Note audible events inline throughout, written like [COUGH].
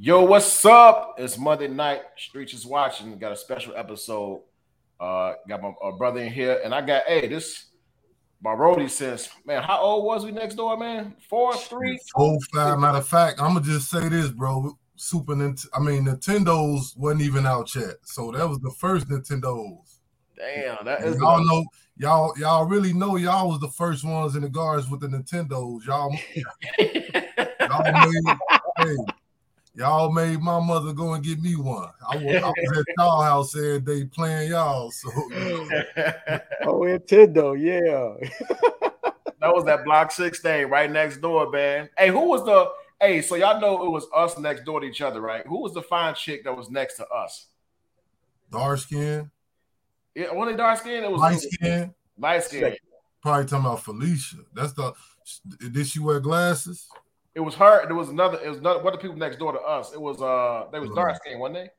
Yo, what's up? It's Monday night. Streets is watching. Got a special episode. Uh, got my uh, brother in here, and I got hey, this my roadie says, man, how old was we next door, man? Four, three, four, five. Matter of fact, I'm gonna just say this, bro. Super Nintendo. I mean, Nintendo's wasn't even out yet, so that was the first Nintendo's. Damn, that is y'all know y'all y'all really know y'all was the first ones in the guards with the Nintendos. Y'all, [LAUGHS] y'all made, hey, Y'all made my mother go and get me one. I was, I was at y'all house every day playing y'all. So [LAUGHS] oh, Nintendo, yeah. [LAUGHS] that was that block six thing right next door, man. Hey, who was the hey? So y'all know it was us next door to each other, right? Who was the fine chick that was next to us? Dark skin. Yeah, one only dark skin. It was light skin. Light skin. Probably talking about Felicia. That's the. Did she wear glasses? It was her. There was another. It was another. What the people next door to us? It was uh. They was dark skin, wasn't they?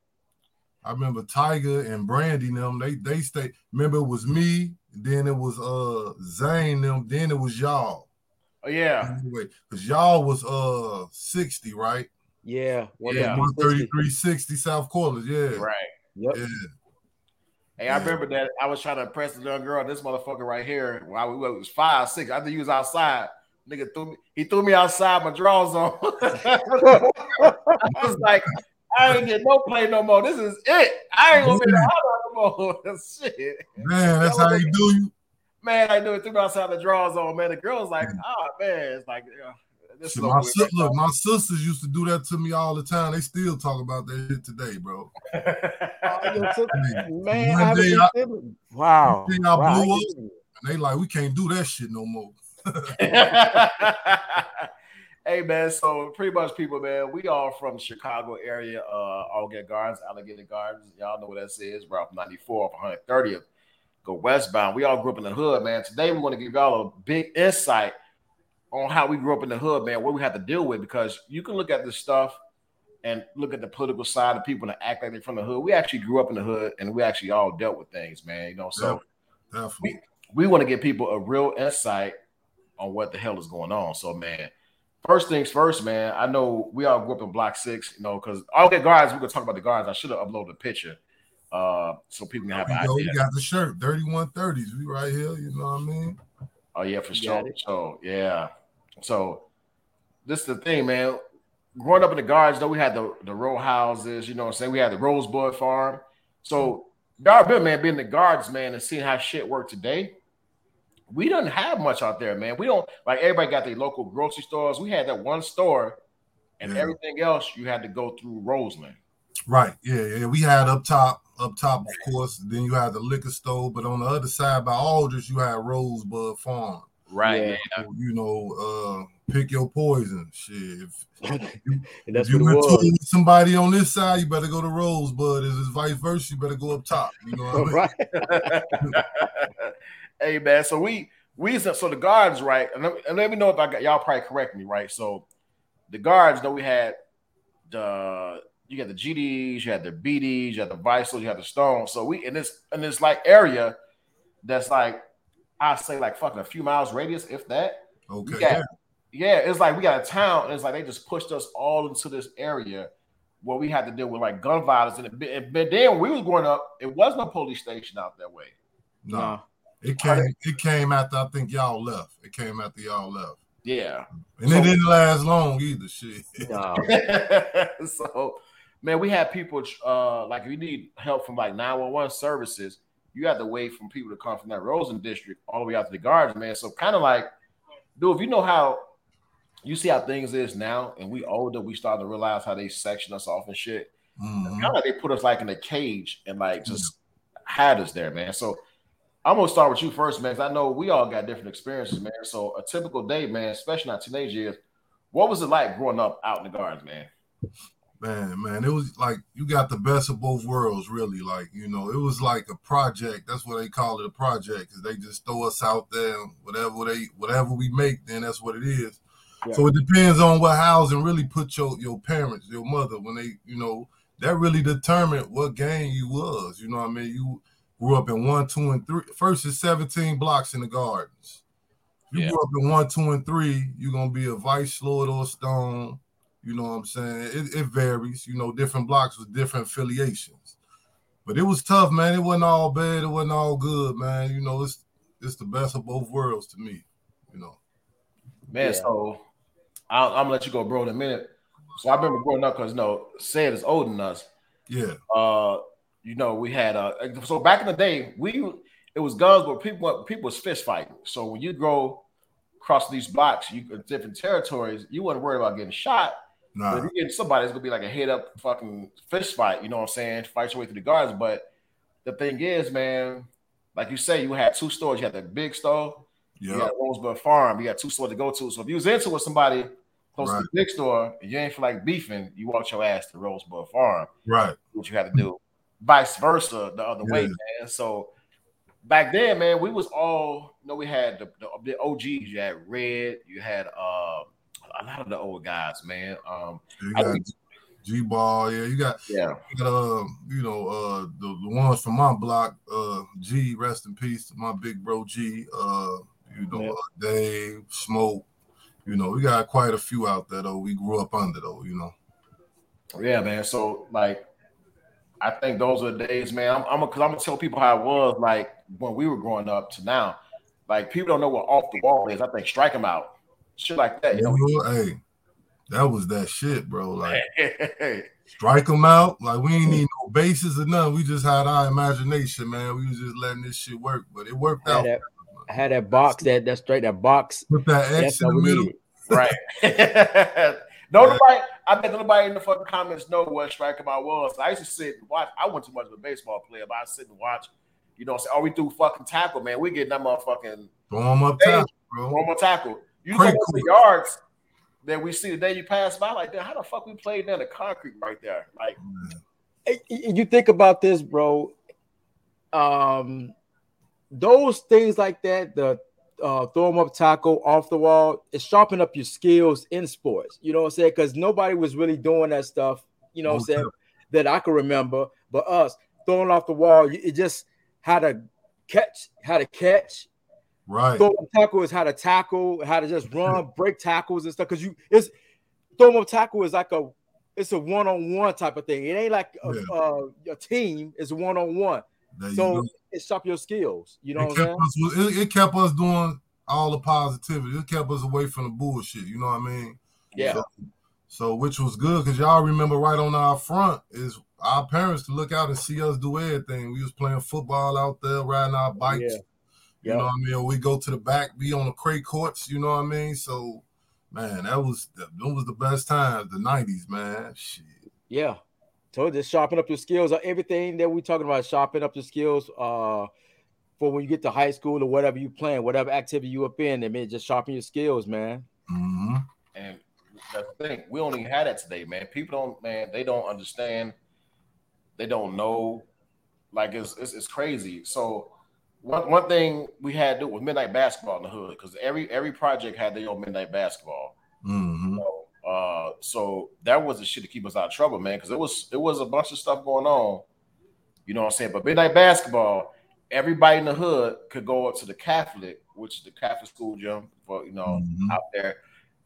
I remember Tiger and Brandy them. They they stayed. Remember it was me. Then it was uh Zane them. Then it was y'all. Oh yeah. Anyway, because y'all was uh sixty, right? Yeah. Yeah. One thirty three sixty South Corliss. Yeah. Right. Yep. Yeah. Hey, I remember that I was trying to impress the young girl. This motherfucker right here. While we was five, six. I think he was outside. Nigga threw me, he threw me outside my drawers [LAUGHS] on. I was like, I ain't get no play no more. This is it. I ain't gonna be the no more. [LAUGHS] Shit. Man, that's how you do you. Man, I knew it threw me outside the drawers on. Man, the girl's like, oh man, it's like yeah. This so my si- look, my sisters used to do that to me all the time. They still talk about that shit today, bro. [LAUGHS] oh, man, I, wow. I wow. blew up, and they like, we can't do that shit no more. [LAUGHS] hey man, so pretty much people, man, we all from Chicago area, uh, Alligator Gardens, Alligator Gardens. Y'all know what that is, Route 94 off 130th. Go westbound. We all grew up in the hood, man. Today we want to give y'all a big insight on how we grew up in the hood, man, what we have to deal with because you can look at this stuff and look at the political side of people and act like they're from the hood. We actually grew up in the hood and we actually all dealt with things, man. You know, so Definitely. we, we want to give people a real insight on what the hell is going on. So, man, first things first, man. I know we all grew up in Block Six, you know, because all okay, guys, we're gonna talk about the guards. I should have uploaded a picture, uh, so people can have an idea. You got the shirt, thirty-one thirties. We right here. You know what I mean? Oh yeah, for sure. So yeah, so this is the thing, man. Growing up in the guards, though, we had the the row houses. You know, what I'm saying we had the Rosebud Farm. So, God, man, being the guards, man, and seeing how shit worked today we don't have much out there, man. We don't like everybody got their local grocery stores. We had that one store, and yeah. everything else you had to go through Roseland. Right. Yeah. Yeah. We had up top, up top, of course. Then you had the liquor store, but on the other side by Aldridge, you had Rosebud Farm. Right. Yeah. You know, uh, pick your poison. Shit. If, [LAUGHS] you, if you went to somebody on this side, you better go to Rosebud. If it's vice versa, you better go up top. You know what I [LAUGHS] mean? right. [LAUGHS] Hey man, so we we so the guards right, and let, me, and let me know if I got y'all probably correct me right. So the guards, though we had the you got the GDs, you had the BDs, you had the Vice Lords, you had the Stones. So we in this in this like area that's like I say like fucking a few miles radius, if that. Okay. Got, yeah. yeah, it's like we got a town, and it's like they just pushed us all into this area where we had to deal with like gun violence. And, it, but then when we was growing up, it was no police station out that way. No. It came. It came after I think y'all left. It came after y'all left. Yeah, and so, it didn't last long either. Shit. No. [LAUGHS] so, man, we had people uh like if you need help from like 911 services, you have to wait for people to come from that Rosen district all the way out to the guards, man. So kind of like, dude, if you know how you see how things is now, and we older, we start to realize how they section us off and shit. Mm-hmm. Kind of like they put us like in a cage and like just had us there, man. So I'm gonna start with you first, man. I know we all got different experiences, man. So a typical day, man, especially not teenage years, what was it like growing up out in the gardens, man? Man, man, it was like you got the best of both worlds, really. Like, you know, it was like a project. That's what they call it, a project, because they just throw us out there. Whatever they, whatever we make, then that's what it is. Yeah. So it depends on what housing really put your your parents, your mother, when they, you know, that really determined what gang you was. You know what I mean? You grew up in one, two, and three. First is 17 blocks in the gardens. You yeah. grew up in one, two, and three, you're gonna be a vice lord or stone. You know what I'm saying? It, it varies. You know, different blocks with different affiliations. But it was tough, man. It wasn't all bad. It wasn't all good, man. You know, it's it's the best of both worlds to me. You know, man. Yeah. So i am gonna let you go, bro, in a minute. So I remember growing up because you know, said is older than us. Yeah. Uh, you know, we had uh so back in the day, we it was guns, but people people was fist fighting. So when you go across these blocks, you different territories, you wasn't worried about getting shot. Nah. If you get somebody, it's gonna be like a head up fucking fist fight. You know what I'm saying? Fight your way through the guards. But the thing is, man, like you say, you had two stores. You had the big store. Yep. You had Rosebud Farm. You had two stores to go to. So if you was into with somebody close right. to the big store and you ain't feel like beefing, you walk your ass to Rosebud Farm. Right. What you had to do. Vice versa, the other yeah. way, man. So back then, man, we was all you know. We had the, the, the OGs. You had Red. You had uh, a lot of the old guys, man. Um, G Ball, yeah. You got yeah. You, got, uh, you know uh, the, the ones from my block. Uh, G, rest in peace, my big bro G. Uh, you know yeah. uh, Dave, Smoke. You know, we got quite a few out there though. We grew up under though. You know. Yeah, man. So like I think those are the days, man. I'm, I'm, cause I'm gonna tell people how it was like when we were growing up to now. Like people don't know what off the wall is. I think strike them out, shit like that. You know, hey, that was that shit, bro. Like [LAUGHS] strike them out. Like we ain't need no bases or nothing. We just had our imagination, man. We was just letting this shit work, but it worked I out. That, I had that box, that that straight that box. With that X in the middle. Right. [LAUGHS] [LAUGHS] No, nobody. I bet nobody in the fucking comments know what striker I was. I used to sit and watch. I wasn't too much of a baseball player, but I sit and watch. You know, say, "Are we through fucking tackle, man? We getting that motherfucking throw him up tackle, bro. Throw him up tackle. You know the yards that we see the day you pass by, like that. How the fuck we played down the concrete right there? Like, you think about this, bro. Um, those things like that, the uh, throw them up tackle off the wall. It sharpen up your skills in sports. You know what I'm saying? Because nobody was really doing that stuff. You know what I'm saying? That I can remember. But us throwing off the wall, it just how to catch, how to catch. Right. Throw tackle is how to tackle, how to just run, break tackles and stuff. Because you it's throw up tackle is like a it's a one-on-one type of thing. It ain't like a, yeah. uh, a team, it's a one-on-one. so it sharp your skills. You know, it kept, us, it, it kept us doing all the positivity. It kept us away from the bullshit. You know what I mean? Yeah. So, so which was good because y'all remember right on our front is our parents to look out and see us do everything. We was playing football out there, riding our oh, bikes. Yeah. You know what I mean? we go to the back, be on the crate courts. You know what I mean? So, man, that was that was the best times. The '90s, man. Shit. Yeah, so just sharpen up your skills. Uh, everything that we're talking about, sharpen up your skills uh, for when you get to high school or whatever you plan, whatever activity you up in. I mean, just sharpen your skills, man. Mm-hmm. And the thing, we don't even have that today, man. People don't, man, they don't understand. They don't know. Like it's it's, it's crazy. So one one thing we had to do was midnight basketball in the hood because every every project had their own midnight basketball. Mm-hmm. Uh, so that was the shit to keep us out of trouble, man, because it was it was a bunch of stuff going on. You know what I'm saying? But midnight basketball, everybody in the hood could go up to the Catholic, which is the Catholic school gym, for you know, mm-hmm. out there,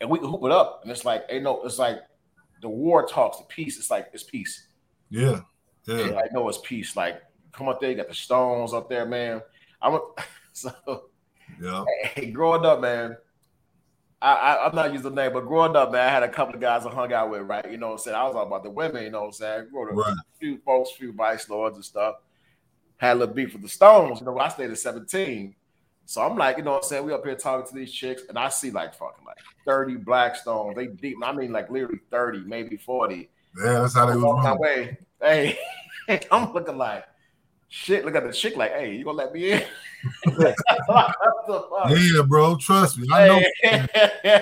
and we could hoop it up. And it's like, ain't no, it's like the war talks, the peace. It's like it's peace. Yeah, yeah. I know it's peace. Like, come up there, you got the stones up there, man. I'm a, [LAUGHS] so yeah. [LAUGHS] Hey, growing up, man, I, am not using the name, but growing up, man, I had a couple of guys I hung out with, right? You know what I'm saying? I was all about the women, you know what I'm saying? Grew up Right. A few folks, few vice lords and stuff. Had a little beef with the Stones. You know, I stayed at 17. So I'm like, you know what I'm saying? We up here talking to these chicks, and I see like fucking like 30 black stones. They deep. I mean, like literally 30, maybe 40. Yeah, that's how they was. My way. Hey, [LAUGHS] I'm looking like, shit, look at the chick like, hey, you gonna let me in? [LAUGHS] yeah, bro, trust me. I know. [LAUGHS]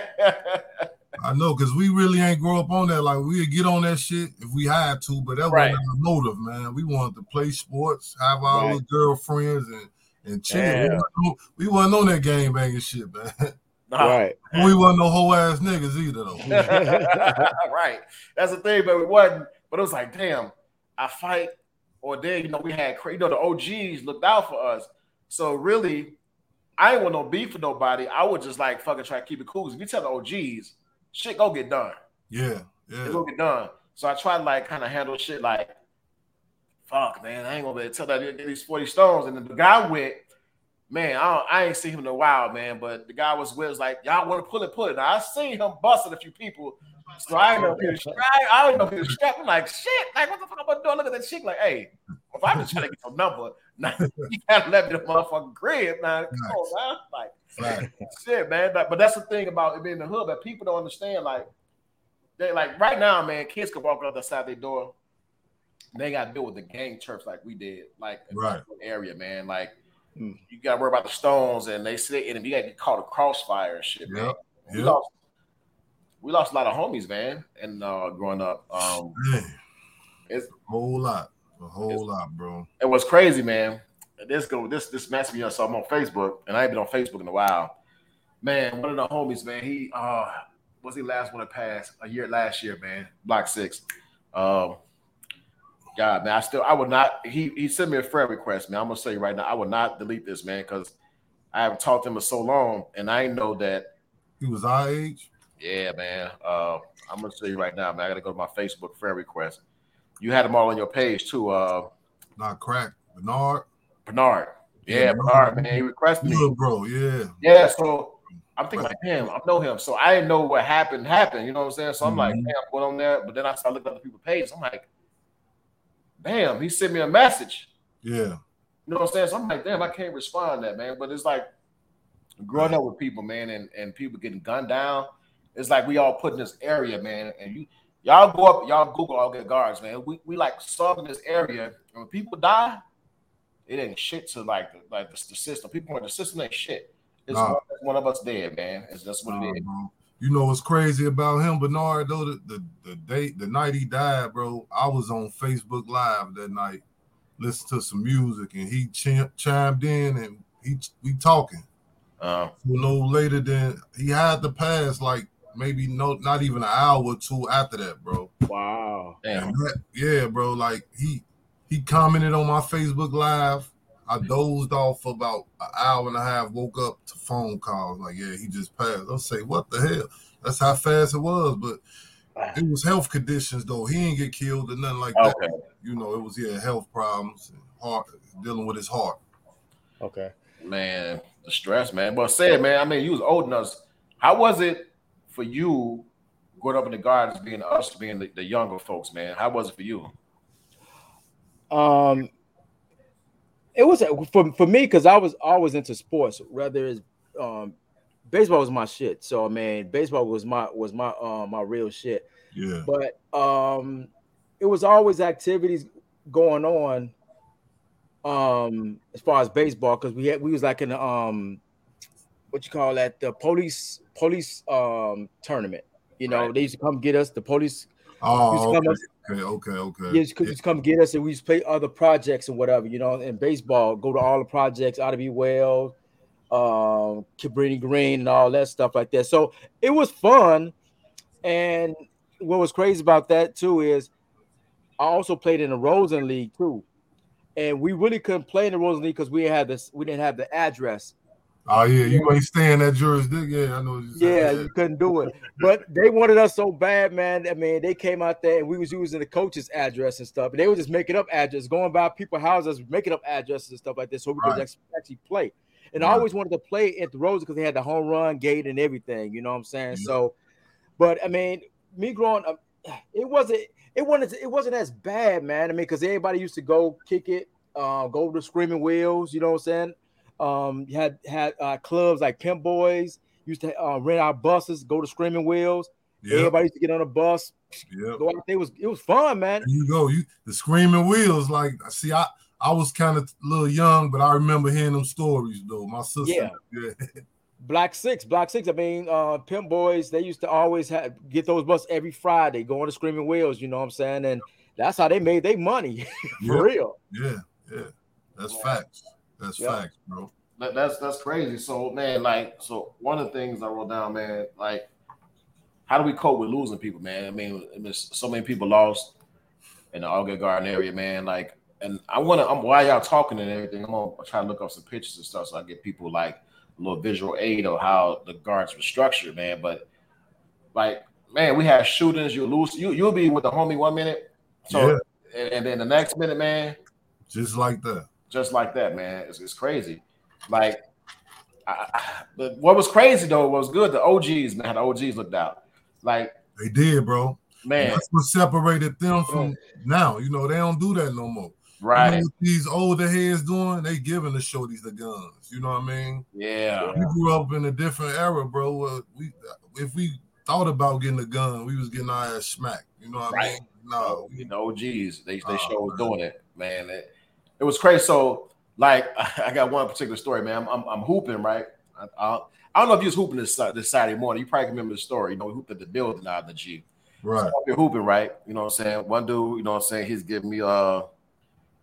I know, cause we really ain't grow up on that. Like we get on that shit if we had to, but that right. wasn't our motive, man. We wanted to play sports, have our right. girlfriends, and and chill. We, wasn't, we wasn't on that game banging shit, man. [LAUGHS] Right. We wasn't no whole ass niggas either, though. right. That's the thing, but we wasn't. But it was like, damn, I fight or then you know we had you know the OGs looked out for us. So really, I ain't want no beef with nobody. I would just like fucking try to keep it cool. If you tell the OGs, shit go get done. Yeah, Yeah. It's gonna get done. So I try to like kind of handle shit like, fuck, man, I ain't gonna be able to tell that these 40 stones. And the guy went, man, I, don't, I ain't seen him in a while, man. But the guy was with was like, y'all want to pull it, pull it. Now I seen him busting a few people. So I didn't know if he was I, I don't know if he was strapped. I'm like, shit, like what the fuck am I doing? Look at that chick, like, hey, if I'm just trying to get your number, [LAUGHS] now you gotta let me the motherfucking crib. Now, come Nice. on, man. Like, Fact. shit, man. But, but that's the thing about it being in the hood that people don't understand. Like, they like right now, man, kids can walk up the side of their door. They got to deal with the gang church like we did, like in Right. the area, man. Like, Hmm. you got to worry about the stones, and they sit in, and you got to get caught a crossfire and shit, man. Yep. We lost, we lost a lot of homies, man, and uh, growing up. Um, it's a whole lot. A whole lot, bro. it was crazy, man. This go this this messed me up. So I'm on Facebook, and I ain't been on Facebook in a while. Man, one of the homies, man, he uh was he last one to pass a year last year, man. Block six. Um God, man, I still I would not he he sent me a friend request, man. I'm gonna say right now, I would not delete this, man, because I haven't talked to him in so long, and I know that He was our age. Yeah, man. Uh, I'm gonna tell you right now, man. I gotta go to my Facebook friend request. You had them all on your page too, uh Not crack. Bernard. Bernard. Yeah, Bernard, man. He requested me. Good, bro. Yeah. Yeah, so I'm thinking like, damn, I know him. So I didn't know what happened happened. You know what I'm saying? So I'm like, Mhm. damn, what on there? But then I started looking at the people's pages. I'm like, damn, he sent me a message. Yeah. You know what I'm saying? So I'm like, damn, I can't respond to that, man. But it's like growing up with people, man, and, and people getting gunned down. It's like we all put in this area, man. And you y'all go up, y'all Google Altgeld guards, man. We we like serving this area. And when people die, it ain't shit to like the like the, the system. People in the system ain't shit. It's Nah. one, one of us dead, man. It's just what Nah, it is. bro. You know what's crazy about him, Bernard? Though the, the the date, the night he died, bro. I was on Facebook Live that night, listening to some music, and he chim- chimed in, and he we talking. Uh, No later than he had to pass, like maybe no, not even an hour or two after that, bro. Wow. damn. That- yeah, bro. Like he he commented on my Facebook Live. I mm-hmm. dozed off for about an hour and a half. Woke up to phone calls. Like, yeah, he just passed. I say, what the hell? That's how fast it was. But ah. it was health conditions though. He didn't get killed or nothing like that. You know, it was yeah, health problems, and heart dealing with his heart. Okay. Man, the stress, man. But say it, man. I mean, you was old enough. How was it for you growing up in the gardens, being us, being the, the younger folks, man? How was it for you? Um, it was for for me because I was always into sports. Rather, it's, um, baseball was my shit. So I mean, baseball was my was my uh, my real shit. Yeah, But um, it was always activities going on. Um, as far as baseball, because we had we was like in um, what you call that the police police um tournament. You know, Right. they used to come get us. The police Oh, used to come okay, up okay, okay, okay. yeah, just, just come get us, and we just play other projects and whatever, you know. In baseball, go to all the projects, ought to be well, um, Cabrini Green, and all that stuff like that. So it was fun. And what was crazy about that too is I also played in the Rosen League too, and we really couldn't play in the Rosen League because we had this, we didn't have the address. Oh yeah, you ain't stay in that jurisdiction. Yeah, I know. Yeah, you couldn't do it. But they wanted us so bad, man. I mean, they came out there and we was using the coach's address and stuff. And they were just making up addresses, going by people's houses, making up addresses and stuff like this, so we could Right. actually, actually play. And I always wanted to play at the Rose because they had the home run gate and everything. You know what I'm saying? Yeah. So, but I mean, me growing up, it wasn't. It wasn't. It wasn't as bad, man. I mean, because everybody used to go kick it, uh, go to Screaming Wheels. You know what I'm saying? Um, you had had uh, clubs like Pimp Boys used to uh, rent our buses, go to Screaming Wheels. yeah, Everybody used to get on a bus, yeah. go out there. It was it was fun, man. There you go. You the screaming wheels. Like, see, I I was kind of a little young, but I remember hearing them stories though. My sister, Yeah. [LAUGHS] yeah, Black Six, Black Six. I mean, uh, Pimp Boys. They used to always have get those buses every Friday, going to Screaming Wheels. You know what I'm saying? And that's how they made their money [LAUGHS] for Yeah. real. yeah, yeah. That's Yeah. facts. That's Yeah. facts, bro. That, that's that's crazy. So man, like, so one of the things I wrote down, man, like, how do we cope with losing people, man? I mean, so many people lost in the Altgeld Garden area, man. Like, and I want to, I'm while y'all talking and everything, I'm gonna try to look up some pictures and stuff so I get people like a little visual aid of how the guards were structured, man. But like, man, we have shootings. You lose. You you'll be with the homie one minute, so Yeah. and, and then the next minute, man, Just like that. Just like that, man. It's, it's crazy. Like, I, I, but what was crazy though was good. The OGs, man, the OGs looked out. Like, They did, bro. man, That's what separated them from now. You know, they don't do that no more. You know right? these older heads doing? They giving the shorties the guns. You know what I mean? Yeah, We grew up in a different era, bro. Uh, we if we thought about getting a gun, we was getting our ass smacked. You know what I Right. mean? No, you know, OGs, they they show was doing it, man. It, it was crazy. So, like, [LAUGHS] I got one particular story, man. I'm I'm, I'm hooping, right? I, I, I don't know if you was hooping this Sa- this Saturday morning. You probably can remember the story. You know, we hooped at the building out in the G. right. up here hooping, right? You know what I'm saying? One dude, you know what I'm saying, he's giving me uh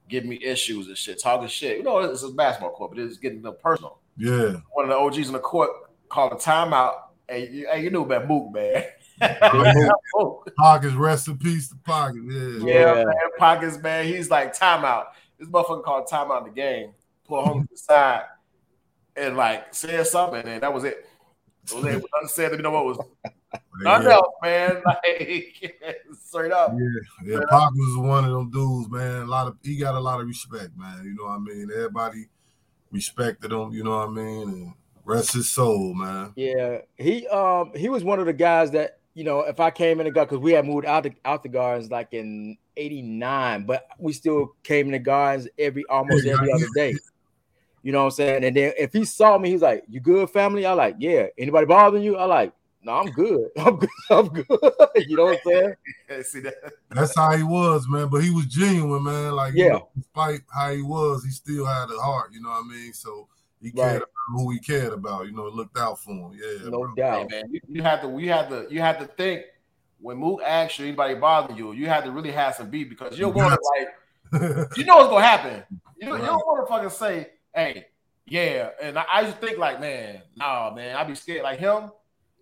giving me issues and shit, talking shit. You know, it's a basketball court, but it's getting personal. Yeah. One of the OGs in the court called a timeout. Hey, you, hey, you knew about Mook, man. [LAUGHS] Pockets, rest in peace to Pockets. Yeah. yeah, Yeah. man. Pockets, man. He's like timeout. This motherfucker called timeout in the game. Pull home to the side and like said something, and that was it. It was it. Nothing said. You know what was [LAUGHS] nothing yeah. else, man. [LAUGHS] Like straight up. Yeah, yeah. Pac was one of them dudes, man. A lot of he got a lot of respect, man. You know what I mean? Everybody respected him, you know what I mean? And rest his soul, man. Yeah, he um he was one of the guys that you know if I came in the guard because we had moved out the out the gardens like in '89, but we still came in the gardens every almost every other day. You know what I'm saying? And then if he saw me, he's like, "You good, family?" I like, "Yeah." Anybody bothering you? I like, "No, I'm good. [LAUGHS] I'm good. I'm good." [LAUGHS] you know what I'm saying? [LAUGHS] See that? That's how he was, man. But he was genuine, man. Like, you Yeah. know, despite how he was, he still had a heart, you know what I mean? So he Right. cared about who he cared about, you know, looked out for him. Yeah. No bro. Hey, doubt. man, you, you have to, you have to, you have to think when Mook asks you anybody bothering you, you have to really have some beef because you don't want to like, [LAUGHS] you know what's gonna happen. You, you don't want to fucking say, "Hey, yeah," and I, I used to think like, man, nah, man, I'd be scared like him.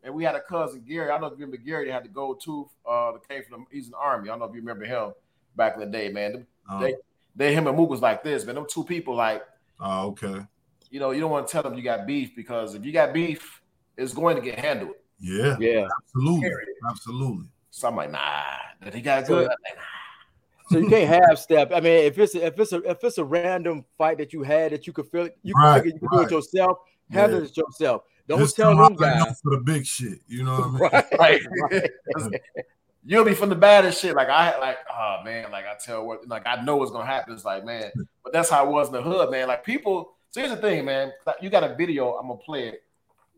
And we had a cousin Gary. I don't know if you remember Gary. Had to go to uh, that came from the, he's the army. I don't know if you remember him back in the day, man. Them- Oh, They, they him and Mook was like this, man. Them two people like. oh, okay. you know, you don't want to tell them you got beef because if you got beef, it's going to get handled. Yeah, Yeah. absolutely. Period. Absolutely. So I'm like, nah, that he got good. I'm like, nah. So you can't half step. I mean, if it's a, if it's a if it's a random fight that you had that you could feel you can Right, figure you can do it yourself, handle Yeah. it yourself. Don't Just tell them out guys. for the big shit. You know what I [LAUGHS] mean? Right. Right. [LAUGHS] You'll be from the baddest shit. Like I had like, oh man, like I tell what like I know what's gonna happen. It's like, man, but that's how it was in the hood, man. Like people, so here's the thing, man. You got a video, I'm gonna play it.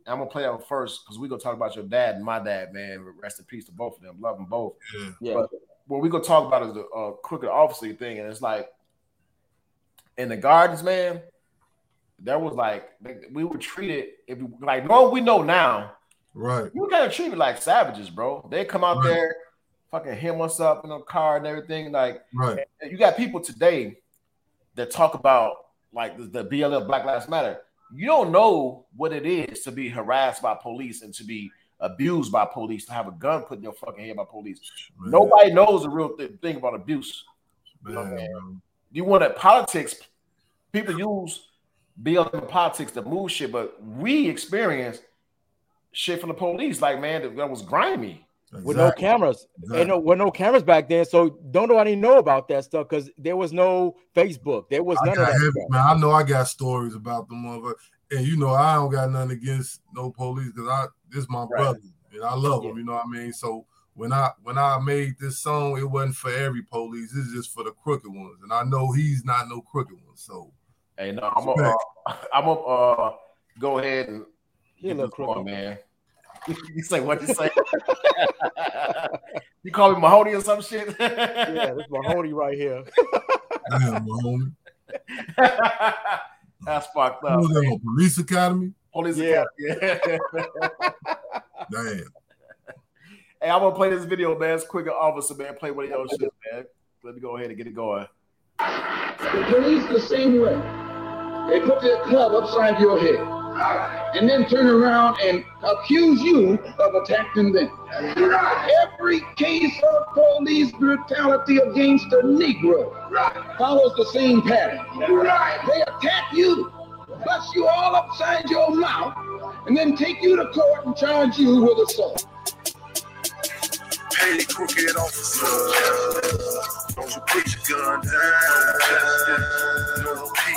I'm gonna play it first because we're gonna talk about your dad and my dad, man. Rest in peace to both of them. Love them both. Yeah. Yeah. But what we gonna talk about is the uh, crooked officer thing, and it's like in the gardens, man. That was like we were treated if we, like no, we know now. Right. We were kind of treated like savages, bro. They come out Right. there, fucking hem us up in a car and everything. Like Right. you got people today that talk about like the, the BLM Black Lives Matter. You don't know what it is to be harassed by police and to be abused by police, to have a gun put in your fucking head by police. Man, Nobody knows the real th- thing about abuse. man, oh, Okay. You want to politics, people use BLM politics to move shit, but we experienced shit from the police. Like, man, that, that was grimy. With no cameras. Exactly. Ain't no with no cameras back then, so don't nobody know about that stuff because there was no Facebook. There was I none of that. heavy, stuff. man. I know I got stories about them motherfuckers. And you know, I don't got nothing against no police because I this my Right. brother and I love Yeah. him, you know what I mean? So when I when I made this song, it wasn't for every police, it's just for the crooked ones. And I know he's not no crooked one. So Hey, no, I'm gonna, uh, [LAUGHS] I'm gonna uh, go ahead and He a get little crooked. man. [LAUGHS] you say what you say? [LAUGHS] you call me Mahoney or some shit? Yeah, this Mahoney right here. damn, my homie. That's fucked up. was that on Police Academy? Police Yeah. Academy. [LAUGHS] Damn. hey, I'm gonna play this video, man. It's quicker officer, man. Play one of your shit, man. Let me go ahead and get it going. The police the same way. They put their club upside your head and then turn around and accuse you of attacking them. Every case of police brutality against a Negro follows the same pattern. They attack you, bust you all upside your mouth, and then take you to court and charge you with assault. Hey, crooked officer, don't you put your gun down.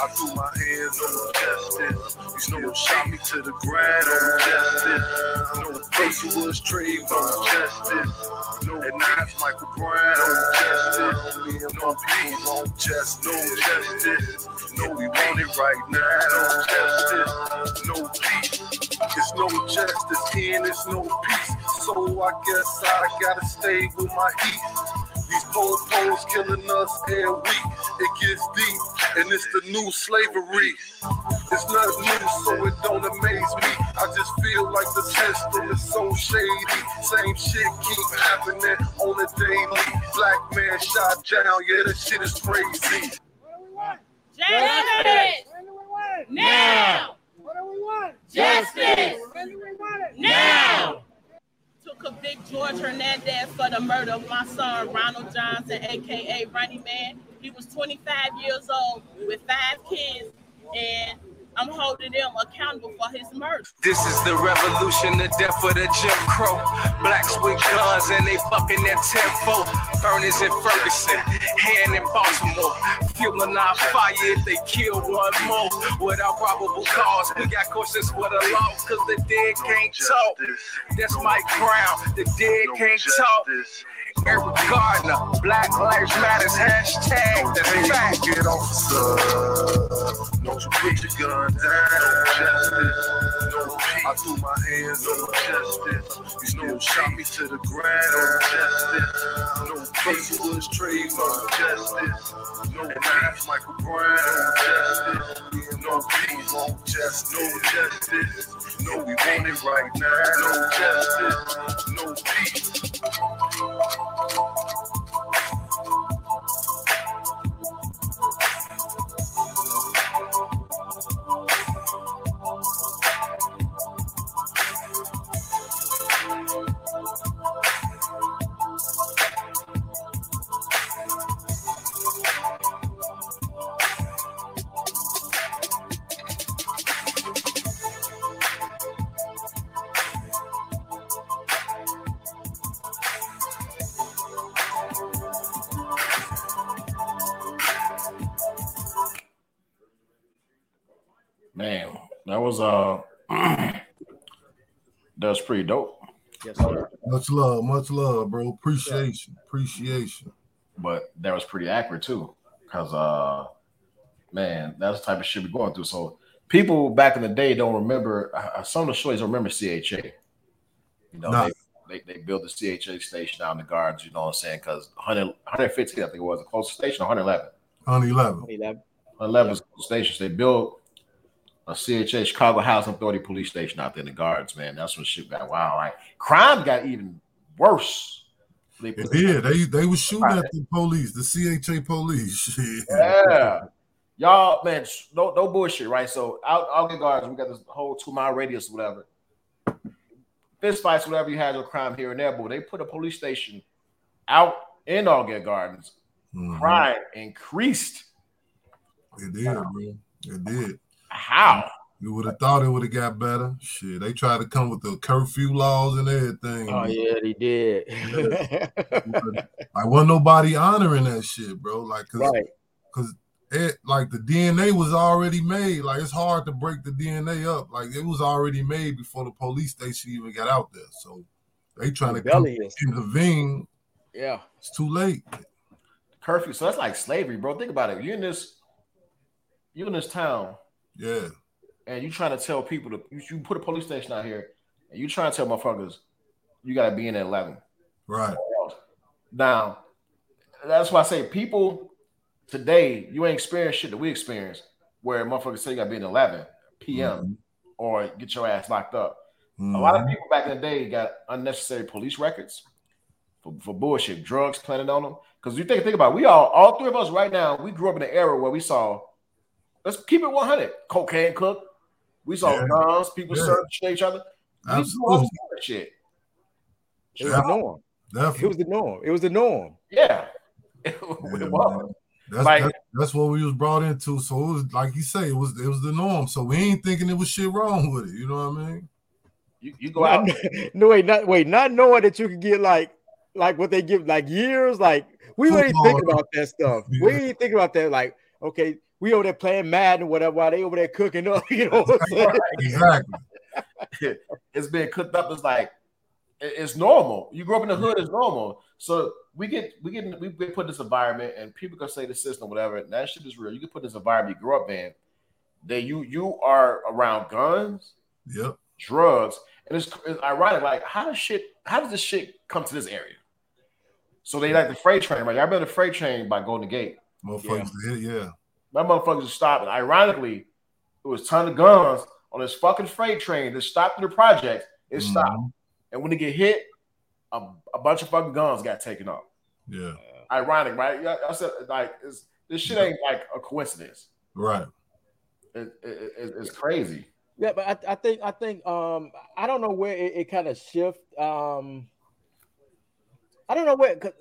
I threw my hands on justice. You know, shot me to the ground on justice. No face was Trayvon justice. No, it's Michael Brown on justice. No peace on justice. No justice. No, we want it right now. No justice. No peace. It's no justice and it's no peace. So I guess I gotta stay with my heat. These po-pos killing us every week. It gets deep, and it's the new slavery. It's nothing new, so it don't amaze me. I just feel like the system is so shady. Same shit keep happening on the daily. Black man shot down, yeah, that shit is crazy. What do we want? Justice! When do we want? Now! What do we want? Justice! When do we want it? Now! To convict George Hernandez for the murder of my son, Ronald Johnson, aka Running Man. He was 25 years old with five kids, and I'm holding them accountable for his murder. This is the revolution, the death of the Jim Crow. Blacks with guns and they fucking their tempo. Furnace in Ferguson. Fueling our fire if they kill one more. Without probable cause, we got questions for the law, cause the dead can't talk. That's my Brown, the dead can't talk. Eric Gardner, Black Lives Matters hashtag. A fact. Get officer, don't you put your gun down. Justice, no peace. I threw my hands on justice. You know, shot me to the ground. No justice, no peace. was Trayvon. Justice, no peace. Michael Brown. No Justice, no peace. No justice, no justice. No, we want it right now. No justice, no peace. Uh that was pretty dope. Yes, sir. Much love, much love, bro. Appreciation, appreciation. But that was pretty accurate too. Cause uh man, that's the type of shit we're going through. So people back in the day don't remember uh, some of the shows don't remember CHA. You know, Nah. they, they, they built the CHA station out in the guards, you know what I'm saying? Because 100, 115, I think it was the closest station, or 111. 111. 111 is the stations. They built a CHA Chicago Housing Authority police station out there in the guards, man. That's when shit got wild. Like crime got even worse. They did. They they was shooting at the police, the CHA police. [LAUGHS] Yeah. Y'all, man, no, no bullshit, right? So out, out the guards, we got this whole two mile radius, whatever. Fist fights, whatever you had, your crime here and there, but they put a police station out in Altgeld Gardens. Mhm. Crime increased. It did, bro. It did. How? You would have thought it would have got better. Shit, they tried to come with the curfew laws and everything. Oh yeah, they did. [LAUGHS] Like wasn't nobody honoring that shit, bro. Like, cause, right. cause it like the DNA was already made. Like it's hard to break the DNA up. Like it was already made before the police station even got out there. So they trying to come Rebellious. intervene. Yeah. It's too late. Curfew. So that's like slavery, bro. Think about it. You're in this, you're in this town, Yeah. and you trying to tell people to you, you put a police station out here, and you trying to tell motherfuckers you gotta be in at 11. Right. Now, that's why I say people today, you ain't experience shit that we experience where motherfuckers say you gotta be in 11 p.m. or get your ass locked up. A lot of Mhm. people back in the day got unnecessary police records for, for bullshit, drugs planted on them. Because you think think about it, we all all three of us right now, we grew up in an era where we saw let's keep it 100. Cocaine cook. We saw Yeah. guns, people Yeah. searching each other. We saw Absolutely. this other shit. It was the norm. Definitely. It was the norm. It was the norm. Yeah. [LAUGHS] It Yeah, was. man. That's, Like- that's that's what we was brought into. So it was like you say, it was it was the norm. So we ain't thinking it was shit wrong with it. You know what I mean? You, you go out. [LAUGHS] No, wait, not wait, not knowing that you could get like like what they give like years. Like we ain't Football. thinking about that stuff. We Yeah. ain't thinking about that. Like okay, we over there playing Madden or whatever while they over there cooking up. [LAUGHS] You know what I'm? Exactly. [LAUGHS] it's being cooked up. It's like it's normal. You grew up in the hood, it's normal. So we get we get we get put in this environment, and people can say the system, whatever. And that shit is real. You get put in this environment you grew up in. That you you are around guns, Yep. drugs, and it's, it's ironic. Like how does shit? How does this shit come to this area? So they like the freight train, right? I remember the freight train by Golden Gate. Motherfuckers, yeah. yeah. My motherfuckers just stopped. And ironically, it was ton of guns on this fucking freight train that stopped through the project. It stopped. Mhm. And when it get hit, a, a bunch of fucking guns got taken off. Yeah. Ironic, right? Yeah, I said like it's, this shit ain't like a coincidence. Right. It, it, it- it's crazy. Yeah, but I, I think I think um I don't know where it, it kind of shift. Um I don't know where cause,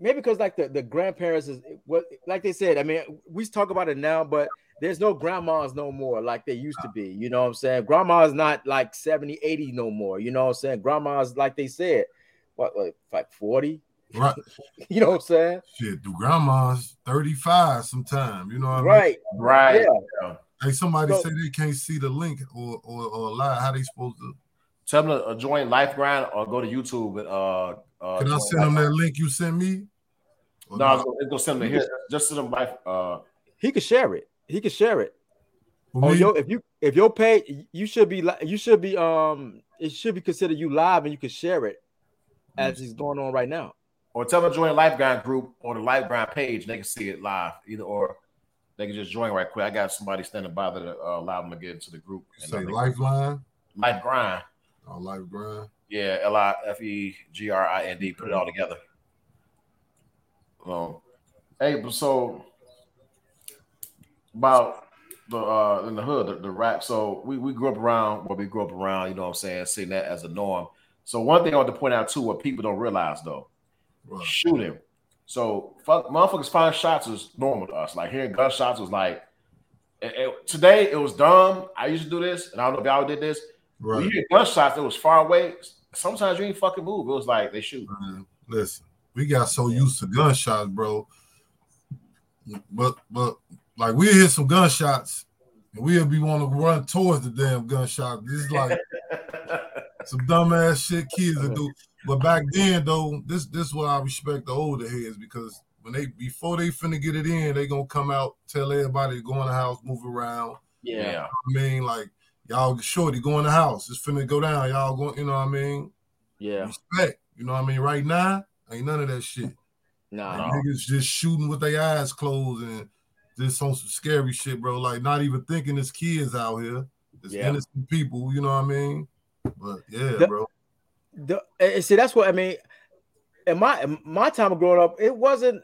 maybe because like the, the grandparents is what like they said, I mean, we talk about it now, but there's no grandmas no more like they used to be. You know what I'm saying? Grandma's not like 70, 80 no more. You know what I'm saying? Grandma's like they said, what like, like 40? Right. [LAUGHS] You know what I'm saying? Shit, do grandma's 35 sometime. You know what I mean? Right. Right. Yeah. Hey, somebody So- say they can't see the link or or, or lie. How they supposed to? Tell them to join Life Grind or go to YouTube and uh, uh Can I send them that link you sent me? Or Grind. No, not? it's gonna, it's gonna send them here. Just send them life. Uh, He could share it. He could share it. For Oh, yo, if you if your page, you should be li- you should be um it should be considered you live and you can share it as it's going on right now. or tell them to join Life Grind group or the Life Grind page. They can see it live, either or. They can just join right quick. I got somebody standing by that uh, allow them to get into the group. And say Lifeline Life Grind. or Life Grind. Yeah, L I F E G R I N D. Put it all together. Um, hey, but so about the uh in the hood, the, the rap. So we we grew up around what we grew up around. You know what I'm saying? Seeing that as a norm. So one thing I want to point out too, what people don't realize though, Right. shooting. So fuck, motherfuckers find shots is normal to us. Like hearing gunshots was like. it- it- today it was dumb. I used to do this, and I don't know if y'all did this. When Right. you hear gunshots, it was far away. Sometimes you ain't fucking move. It was like they shoot. Listen, we got so used to gunshots, bro. But but like we hear some gunshots and we'll be want to run towards the damn gunshot. This is like [LAUGHS] some dumbass shit kids that do. But back then though, this this is what I respect the older heads because when they before they finna get it in, they gonna come out, tell everybody to go in the house, move around. yeah. I mean, like y'all shorty go in the house, it's finna go down. Y'all going, you know what I mean? Yeah. Respect. You know what I mean? Right now, ain't none of that shit. Nah. Like, niggas just shooting with their eyes closed and just on some scary shit, bro. Like not even thinking there's kids out here. There's Yeah. innocent people, you know what I mean? But yeah, The- bro. The, and see, that's what I mean. In my in my time of growing up, it wasn't.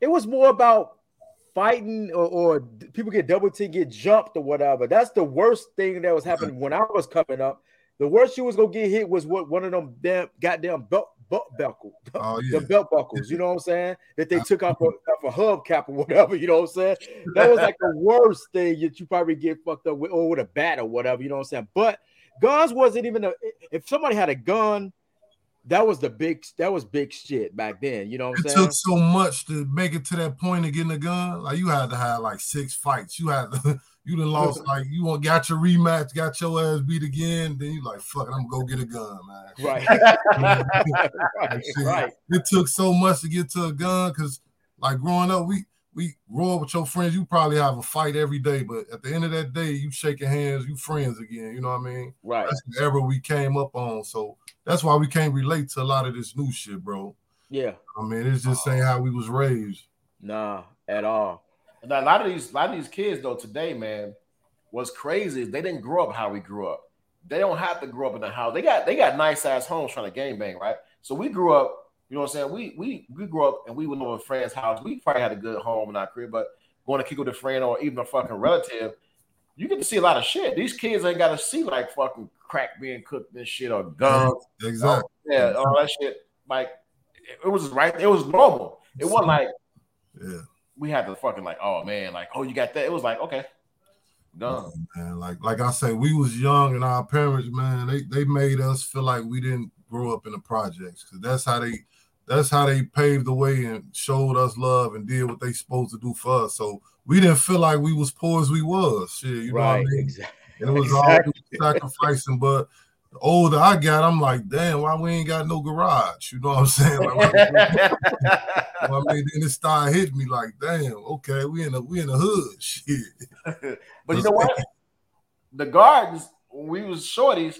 It was more about fighting or, or people get double teamed, get jumped or whatever. That's the worst thing that was happening when I was coming up. The worst you was gonna get hit was what one of them damn goddamn belt belt buckle, [LAUGHS] Oh yeah. the belt buckles. You know what I'm saying? That they took off a, off a hubcap or whatever. You know what I'm saying? That was like the worst thing that you probably get fucked up with, or with a bat or whatever. You know what I'm saying? But guns wasn't even a. If somebody had a gun, that was the big. That was big shit back then. You know what I'm It saying? took so much to make it to that point of getting a gun. Like you had to have like six fights. You had to, [LAUGHS] you done lost [LAUGHS] like you want got your rematch, got your ass beat again. Then you like fuck, it, I'm gonna go get a gun, man. Right. [LAUGHS] right. Right. It took so much to get to a gun because, like, growing up, we we roll up with your friends. You probably have a fight every day, but at the end of that day, you shaking hands, you friends again. You know what I mean? Right. That's the era we came up on. So that's why we can't relate to a lot of this new shit, bro. Yeah. I mean, it's just saying how we was raised. Nah. At all. And a lot of these, a lot of these kids though today, man, what's crazy is they didn't grow up how we grew up. They don't have to grow up in the house. They got they got nice ass homes trying to game bang, right? So we grew up. You know what I'm saying? We we we grew up and we went over a friend's house. We probably had a good home in our crib, but going to kick with a friend or even a fucking relative, you get to see a lot of shit. These kids ain't got to see like fucking crack being cooked and shit or guns. Exactly. Oh, yeah, all that shit. Like it, was right. It was normal. It wasn't like Yeah. we had to fucking like, oh man, like oh you got that. It was like okay, done. Oh, man, like like I say, we was young and our parents, man, they they made us feel like we didn't grow up in the projects because that's how they that's how they paved the way and showed us love and did what they supposed to do for us. So we didn't feel like we was poor as we was. Shit, you know what I mean? exactly. And it was [LAUGHS] Exactly. all sacrificing, but the older I got, I'm like, damn, why we ain't got no garage? You know what I'm saying? Like, well, I mean, then it started hitting me like, damn, okay, we in the we in the hood, [LAUGHS] shit. [LAUGHS] but you know what? The gardens when we was shorties,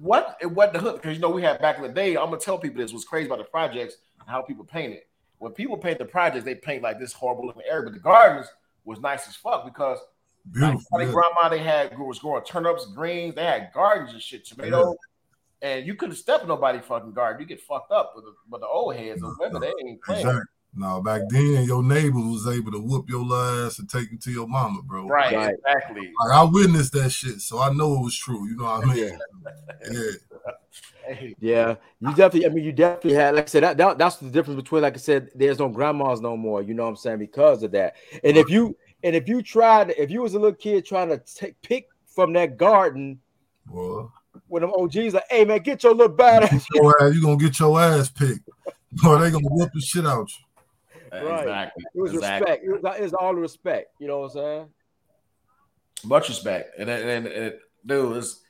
what it what the hood because you know we had back in the day. I'm gonna tell people this was crazy about the projects and how people paint it. When people paint the projects, they paint like this horrible looking area, but the gardens was nice as fuck because Beautiful. my yeah. grandma they had was growing turnips, greens, they had gardens and shit, tomatoes. And you couldn't step in nobody fucking garden. You get fucked up. with the, but the old heads, the women, they ain't playing. Exactly. No, back then your neighbors was able to whoop your ass and take you to your mama, bro. Right, Right. exactly. Like I witnessed that shit, so I know it was true. You know what I mean? [LAUGHS] Yeah. [LAUGHS] Yeah. Hey, Yeah, you definitely. I mean, you definitely had. Like I said, that, that that's the difference between. Like I said, there's no grandmas no more. You know what I'm saying? Because of that. And if you and if you tried, if you was a little kid trying to take pick from that garden, Boy, when them OGs like, hey man, get your little badass. your ass, you gonna get your ass picked. [LAUGHS] or they gonna whoop the shit out you. Right. Exactly. It was exactly. respect. It was, it was all the respect. You know what I'm saying? Much respect. And and, and, and dude, it's,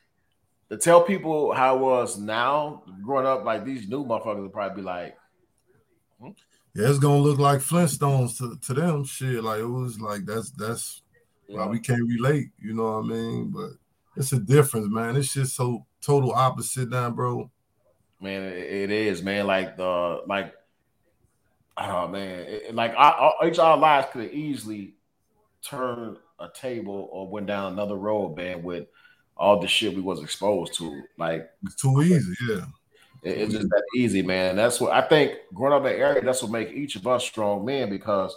to tell people how it was now, growing up, like these new motherfuckers would probably be like, hmm? Yeah, it's gonna look like Flintstones to, to them. Shit, like it was like that's that's why we can't relate. You know what I mean? But it's a difference, man. It's just so total opposite now, bro. man, it, it is, man. Like the like, oh man, it, like our, our, each our lives could have easily turned a table or went down another road, man, with all the shit we was exposed to. Like It's too easy. Yeah, It- it's just that easy, man. That's what I think. Growing up in the area, that's what make each of us strong men because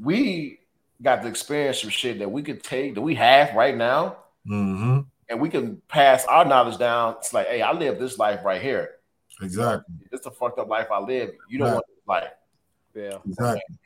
we got to experience some shit that we could take that we have right now, mm-hmm. and we can pass our knowledge down. It's like, hey, I live this life right here. exactly, It's the fucked up life I live. You don't Right. want this life. Yeah. exactly.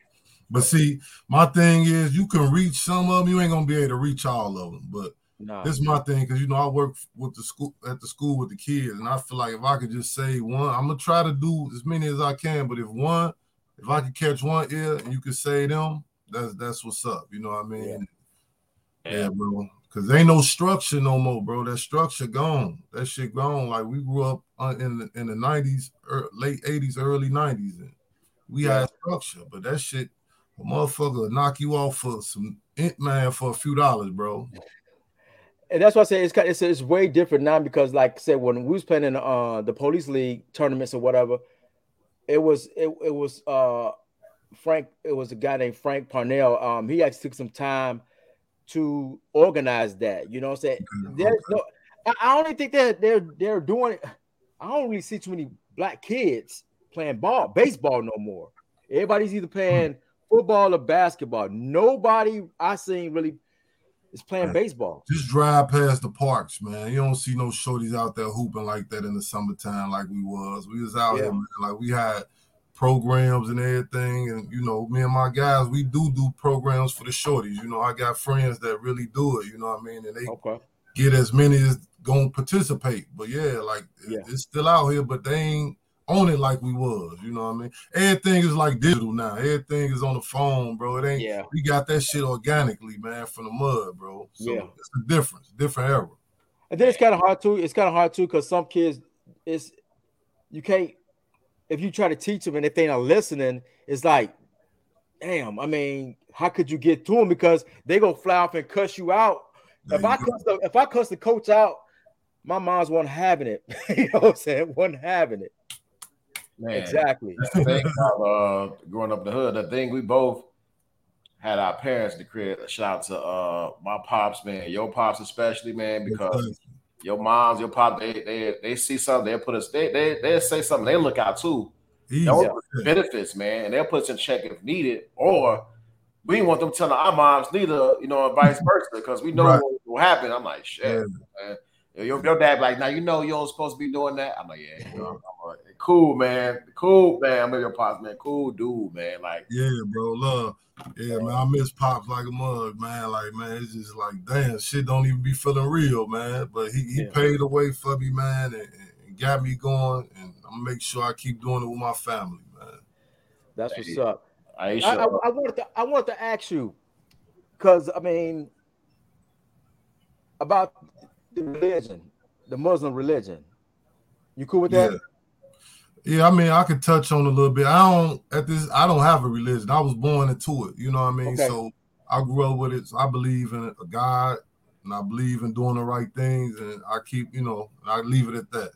But see, my thing is, you can reach some of them. You ain't gonna be able to reach all of them. But Nah. this is my thing because you know I work with the school at the school with the kids, and I feel like if I could just say one, I'm gonna try to do as many as I can. But if one, if I could catch one ear and you could say them, that's that's what's up. You know what I mean? Yeah, bro. Cause ain't no structure no more, bro. That structure gone. That shit gone. Like we grew up uh, in the, in the '90s, er, late '80s, early '90s, and we had structure. But that shit, a motherfucker knock you off for some int man for a few dollars, bro. And that's why I say it's kind it's, it's way different now because, like I said, when we was playing in uh the police league tournaments or whatever, it was it, it was uh Frank. It was a guy named Frank Parnell. Um, he actually took some time to organize that. You know what I'm saying? There's no, I, I don't think they're they're they're doing. I don't really see too many black kids playing ball, baseball no more. Everybody's either playing football or basketball. Nobody I seen really is playing baseball. Just drive past the parks, man. You don't see no shorties out there hooping like that in the summertime like we was. We was out Yeah. here, man. Like we had programs and everything. And you know, me and my guys, we do do programs for the shorties. You know, I got friends that really do it. You know what I mean? And they Okay. get as many as gonna participate. But yeah, like Yeah. it's still out here, but they ain't on it like we was. You know what I mean? Everything is like digital now. Everything is on the phone, bro. It ain't. Yeah. We got that shit organically, man, from the mud, bro. So Yeah. it's a difference, different era. And then it's kind of hard too. It's kind of hard too because some kids, it's you can't if you try to teach them and if they're not listening, it's like, damn. I mean, how could you get to them because they gonna fly off and cuss you out? There if you I go. cuss the, if I cuss the coach out, my mom's one having it. [LAUGHS] you know what I'm saying? One having it. Man, Exactly. About uh, growing up in the hood. The thing we both had our parents to create. A shout out to uh, my pops, man, your pops especially, man, because your moms, your pop, they they they see something, they put us, they they they say something, they look out too. Those benefits, man, and they'll put us in check if needed, or we didn't want them telling our moms neither, you know, and vice versa, because we know Right. what will happen. I'm like, shit, Yeah. man. Your, your dad like, now you know you don't supposed to be doing that. I'm like, yeah, you know, I'm cool, man, cool, man. I'm your pops, man, cool dude, man. Like, Yeah, bro, love. Yeah, man, I miss pops like a mug, man. Like, man, it's just like, damn, shit don't even be feeling real, man. But he, he Yeah. paid the way for me, man, and, and got me going, and I'm gonna make sure I keep doing it with my family, man. That's what's up. Aisha, I, I, I wanted to I wanted to ask you because I mean about the religion, the Muslim religion. You cool with that? Yeah. Yeah, I mean, I could touch on a little bit. I don't at this. I don't have a religion. I was born into it. You know what I mean? Okay. So I grew up with it. So I believe in a God, and I believe in doing the right things, and I keep, you know, I leave it at that.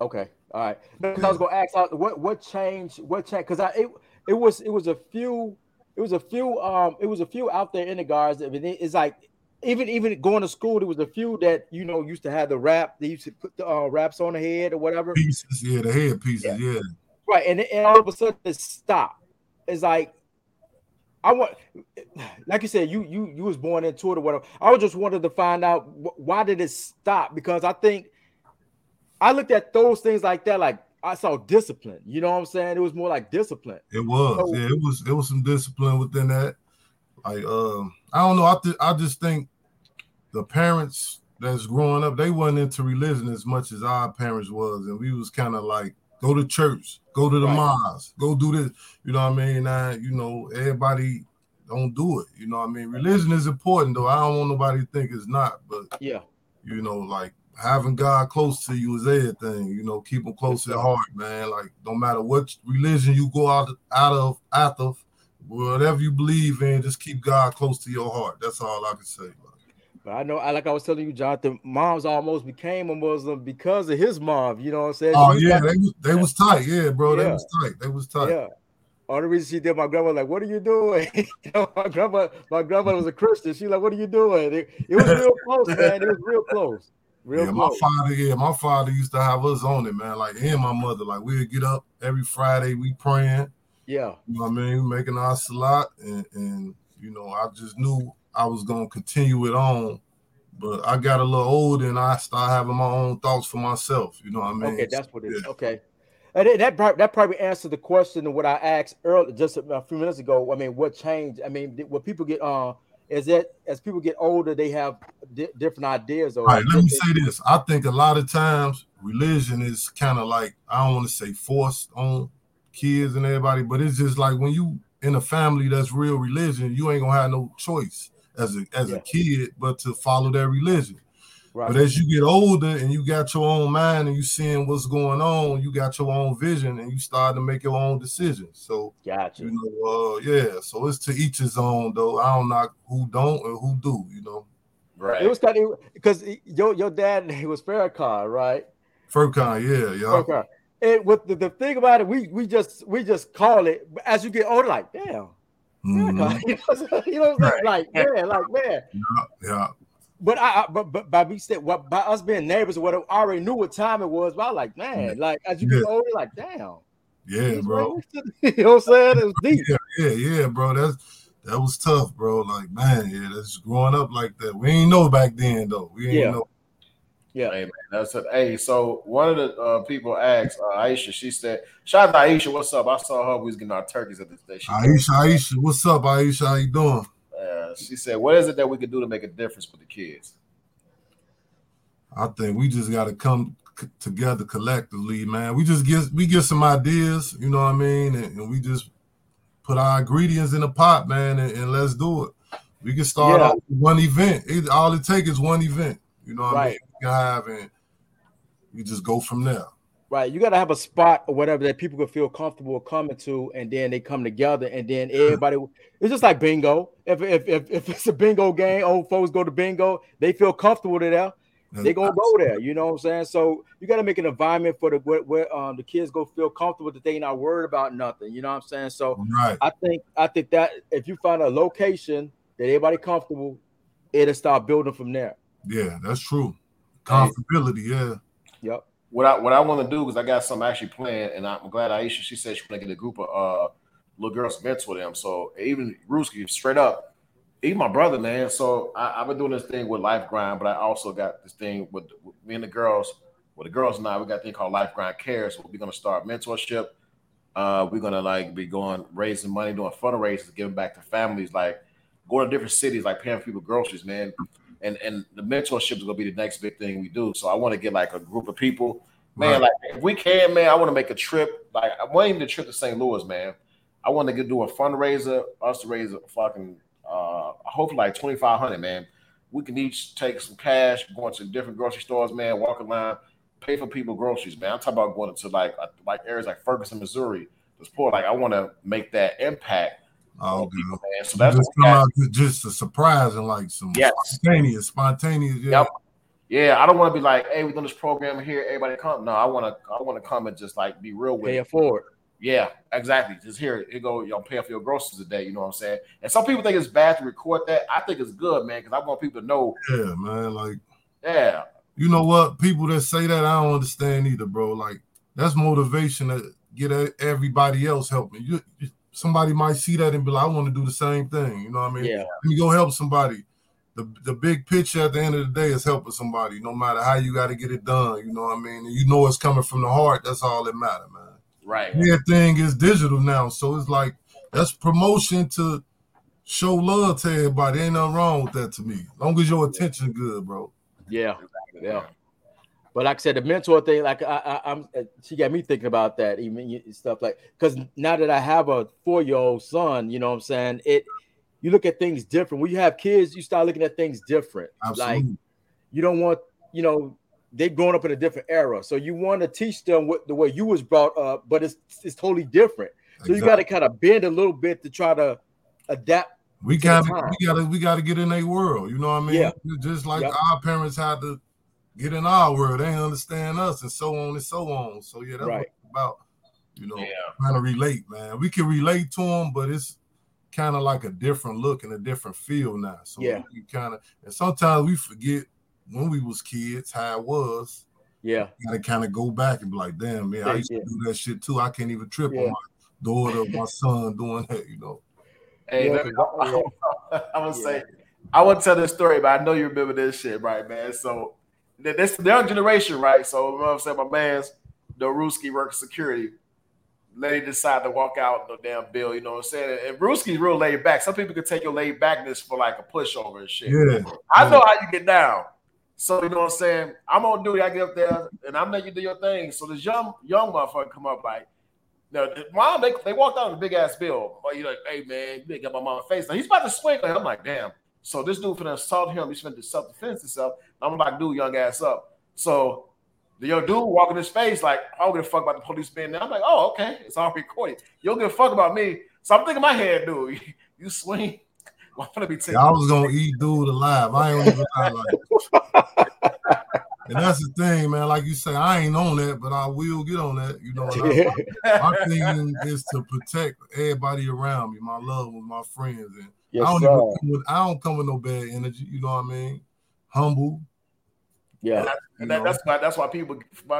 Okay, all right. Because I was gonna ask, what what changed? What changed? Because I it, it was it was a few it was a few um it was a few out there in the guards. It's like even even going to school, there was a few that you know used to have the wrap. They used to put the uh, wraps on the head or whatever. Pieces, yeah, the head pieces, yeah. Right, and, and all of a sudden it stopped. It's like I want, like you said, you you you was born into it or whatever. I was just wanted to find out wh- why did it stop because I think I looked at those things like that, like I saw discipline. You know what I'm saying? It was more like discipline. It was, So- yeah, it was. It was some discipline within that. Like, um, I don't know. I th- I just think the parents that's growing up, they wasn't into religion as much as our parents was, and we was kind of like, go to church, go to the Right. mosque, go do this. You know what I mean? Now, you know, everybody don't do it. You know what I mean? Religion is important, though. I don't want nobody to think it's not, but Yeah, you know, like having God close to you is everything. You know, keep him close to your heart, man. Like no matter what religion you go out out of, out of, whatever you believe in, just keep God close to your heart. That's all I can say. But I know, I like I was telling you, Jonathan, moms almost became a Muslim because of his mom. You know what I'm saying? Oh yeah, they was they was tight. Yeah, bro, they was tight. They was tight. Yeah. All the reason she did, my grandma like, "What are you doing?" [LAUGHS] you know, my grandma, my grandma was a Christian. She like, "What are you doing?" It, it was real close, man. It was real close, real yeah, my father, yeah, my father used to have us on it, man. Like him and my mother, like we'd get up every Friday, we praying. Yeah, You know what I mean? Making our salat, and, and you know, I just knew I was gonna continue it on. But I got a little older and I started having my own thoughts for myself. You know what I mean? okay, that's what it is. Yeah. Okay, and that that probably answered the question of what I asked earlier, just a, few minutes ago. I mean, what changed? I mean, what people get uh, is that as people get older, they have di- different ideas. Or All right, let me say this. I think a lot of times religion is kind of like I don't want to say forced on kids and everybody, but it's just like when you in a family that's real religion, you ain't gonna have no choice as a as Yeah. a kid but to follow their religion. right? But as you get older and you got your own mind and you seeing what's going on, you got your own vision and you start to make your own decisions. So Gotcha. you know, uh, yeah. So it's to each his own, though. I don't know who don't or who do. You know, right. It was kind of because your your dad he was Farrakhan, right? Farrakhan, yeah, yeah. Okay. And with the, the thing about it, we we just we just call it but as you get older, like damn, Mhm. [LAUGHS] You know what I'm saying? You know what Like man, like man. Yeah, yeah. But I, I but, but by we said what by us being neighbors or whatever, I already knew what time it was. But I was like, man, like as you get Yeah. older, like damn, yeah, bro. right next to the- you know what I'm saying? It was deep. Yeah, yeah, yeah, bro. That's that was tough, bro. Like, man, yeah, that's growing up like that. We ain't know back then, though. We ain't Yeah. know. Yeah. Hey man, that's it. Hey, so one of the uh, people asked uh, Aisha. She said, "Shout out to Aisha. What's up? I saw her. We was getting our turkeys at this day. She, Aisha, Aisha, what's up, Aisha? How you doing? uh, she said, "What is it that we can do to make a difference with the kids?" I think we just got to come c- together collectively, man. We just get we get some ideas, you know what I mean, and, and we just put our ingredients in a pot, man, and, and let's do it. We can start Yeah. off with one event. It, all it takes is one event, you know what I mean? Can have and you just go from there. Right. You gotta have a spot or whatever that people can feel comfortable coming to, and then they come together, and then everybody it's just like bingo. If if if, if it's a bingo game, old folks go to bingo, they feel comfortable there. they gonna go there. You know what I'm saying? So you got to make an environment for the where, where um the kids go feel comfortable that they not worried about nothing. You know what I'm saying? So Right. I think I think that if you find a location that everybody comfortable, it'll start building from there. Yeah, that's true. Comfortability, yeah. Yep. What I what I want to do is I got something actually planned, and I'm glad Aisha. She said she want to get a group of uh little girls to mentor them. So even Ruski, straight up, even my brother, man. So I, I've been doing this thing with Life Grind, but I also got this thing with, with me and the girls. With the girls and I, we got a thing called Life Grind Cares. So we're gonna start mentorship. Uh, we're gonna like be going raising money, doing fundraisers, giving back to families, like going to different cities, like paying people groceries, man. And and the mentorship is gonna be the next big thing we do. So I want to get like a group of people Man, Right. like if we can, man, I want to make a trip. Like I want even the trip to St. Louis, man. I want to get do a fundraiser, us to raise a fucking uh hopefully like twenty five hundred, man. We can each take some cash, going to different grocery stores, man, walk a line, pay for people groceries, man. I'm talking about going to like like areas like Ferguson, Missouri. This poor, like I want to make that impact Oh, on people, good. man. So You that's just come out to just a surprise and like some Yes. spontaneous, spontaneous. Yeah. Yep. Yeah, I don't want to be like, hey, we're doing this program here, everybody come. No, I want to, I want to come and just like be real with Pay it. it forward. Yeah, exactly. Just here, it go. Y'all pay for your groceries a day. You know what I'm saying? And some people think it's bad to record that. I think it's good, man, because I want people to know. Yeah, man. Like Yeah, you know what? People that say that I don't understand either, bro. Like that's motivation to get everybody else helping. You you- somebody might see that and be like, I want to do the same thing. You know what I mean? Yeah. Let me go help somebody. The, the big picture at the end of the day is helping somebody, no matter how you got to get it done. You know what I mean? And you know it's coming from the heart. That's all that matter, man. right. thing is digital now, so it's like that's promotion to show love to everybody. Ain't nothing wrong with that to me. long as your attention good, bro. Yeah. Yeah. But like I said, the mentor thing, like I, I, I'm, uh, she got me thinking about that, even stuff like because now that I have a four year old son, you know what I'm saying? It, you look at things different. When you have kids, you start looking at things different. Like you don't want, you know, they growing up in a different era, so you want to teach them what the way you was brought up, but it's it's totally different. So you got to kind of bend a little bit to try to adapt. We got time. we got to we got to get in their world. You know what I mean? Yeah. Just like Yep. our parents had to get in our world. They ain't understand us, and so on and so on. So yeah, that's Right. it's about. You know, Yeah, trying to relate, man. We can relate to them, but it's kind of like a different look and a different feel now. So Yeah. you kind of and sometimes we forget when we was kids how it was. Yeah, You gotta kind of go back and be like, damn, man, I used yeah. to do that shit too. I can't even trip Yeah. on my daughter, my son doing that, you know. Hey, Yeah, let I- [LAUGHS] I'm gonna Yeah. say, I want to tell this story, but I know you remember this shit, right, man? So th- this the young generation, right? So you know what I'm saying, my man's the Ruski works security. Lady decide to walk out the damn bill, you know what I'm saying? And Ruski's real laid back. Some people can take your laid backness for like a pushover and shit. Yeah. I know how you get down. So you know what I'm saying? I'm on duty. I get up there and I'm letting you do your thing. So this young young motherfucker come up like, no, the mom, they, they walked out on a big ass bill. But you're like, hey man, you didn't get my mom face. Now he's about to swing. Like, I'm like, damn. So this dude finna assault him. He's finna self defense himself. I'm like, dude, young ass up. So the young dude walking his face like, I don't give a fuck about the police being there. I'm like, oh, okay, it's all [LAUGHS] recorded. You don't give a fuck about me. So I'm thinking in my head, dude, [LAUGHS] you swing. Well, I'm gonna be taking. I was gonna eat dude alive. I ain't even lie like [LAUGHS] And that's the thing, man. Like you say, I ain't on that, but I will get on that. You know, and I- my thing is to protect everybody around me, my love with my friends, and yes, I don't sir. with, I don't come with no bad energy. You know what I mean? Humble. yeah, you And that, that's why that's why people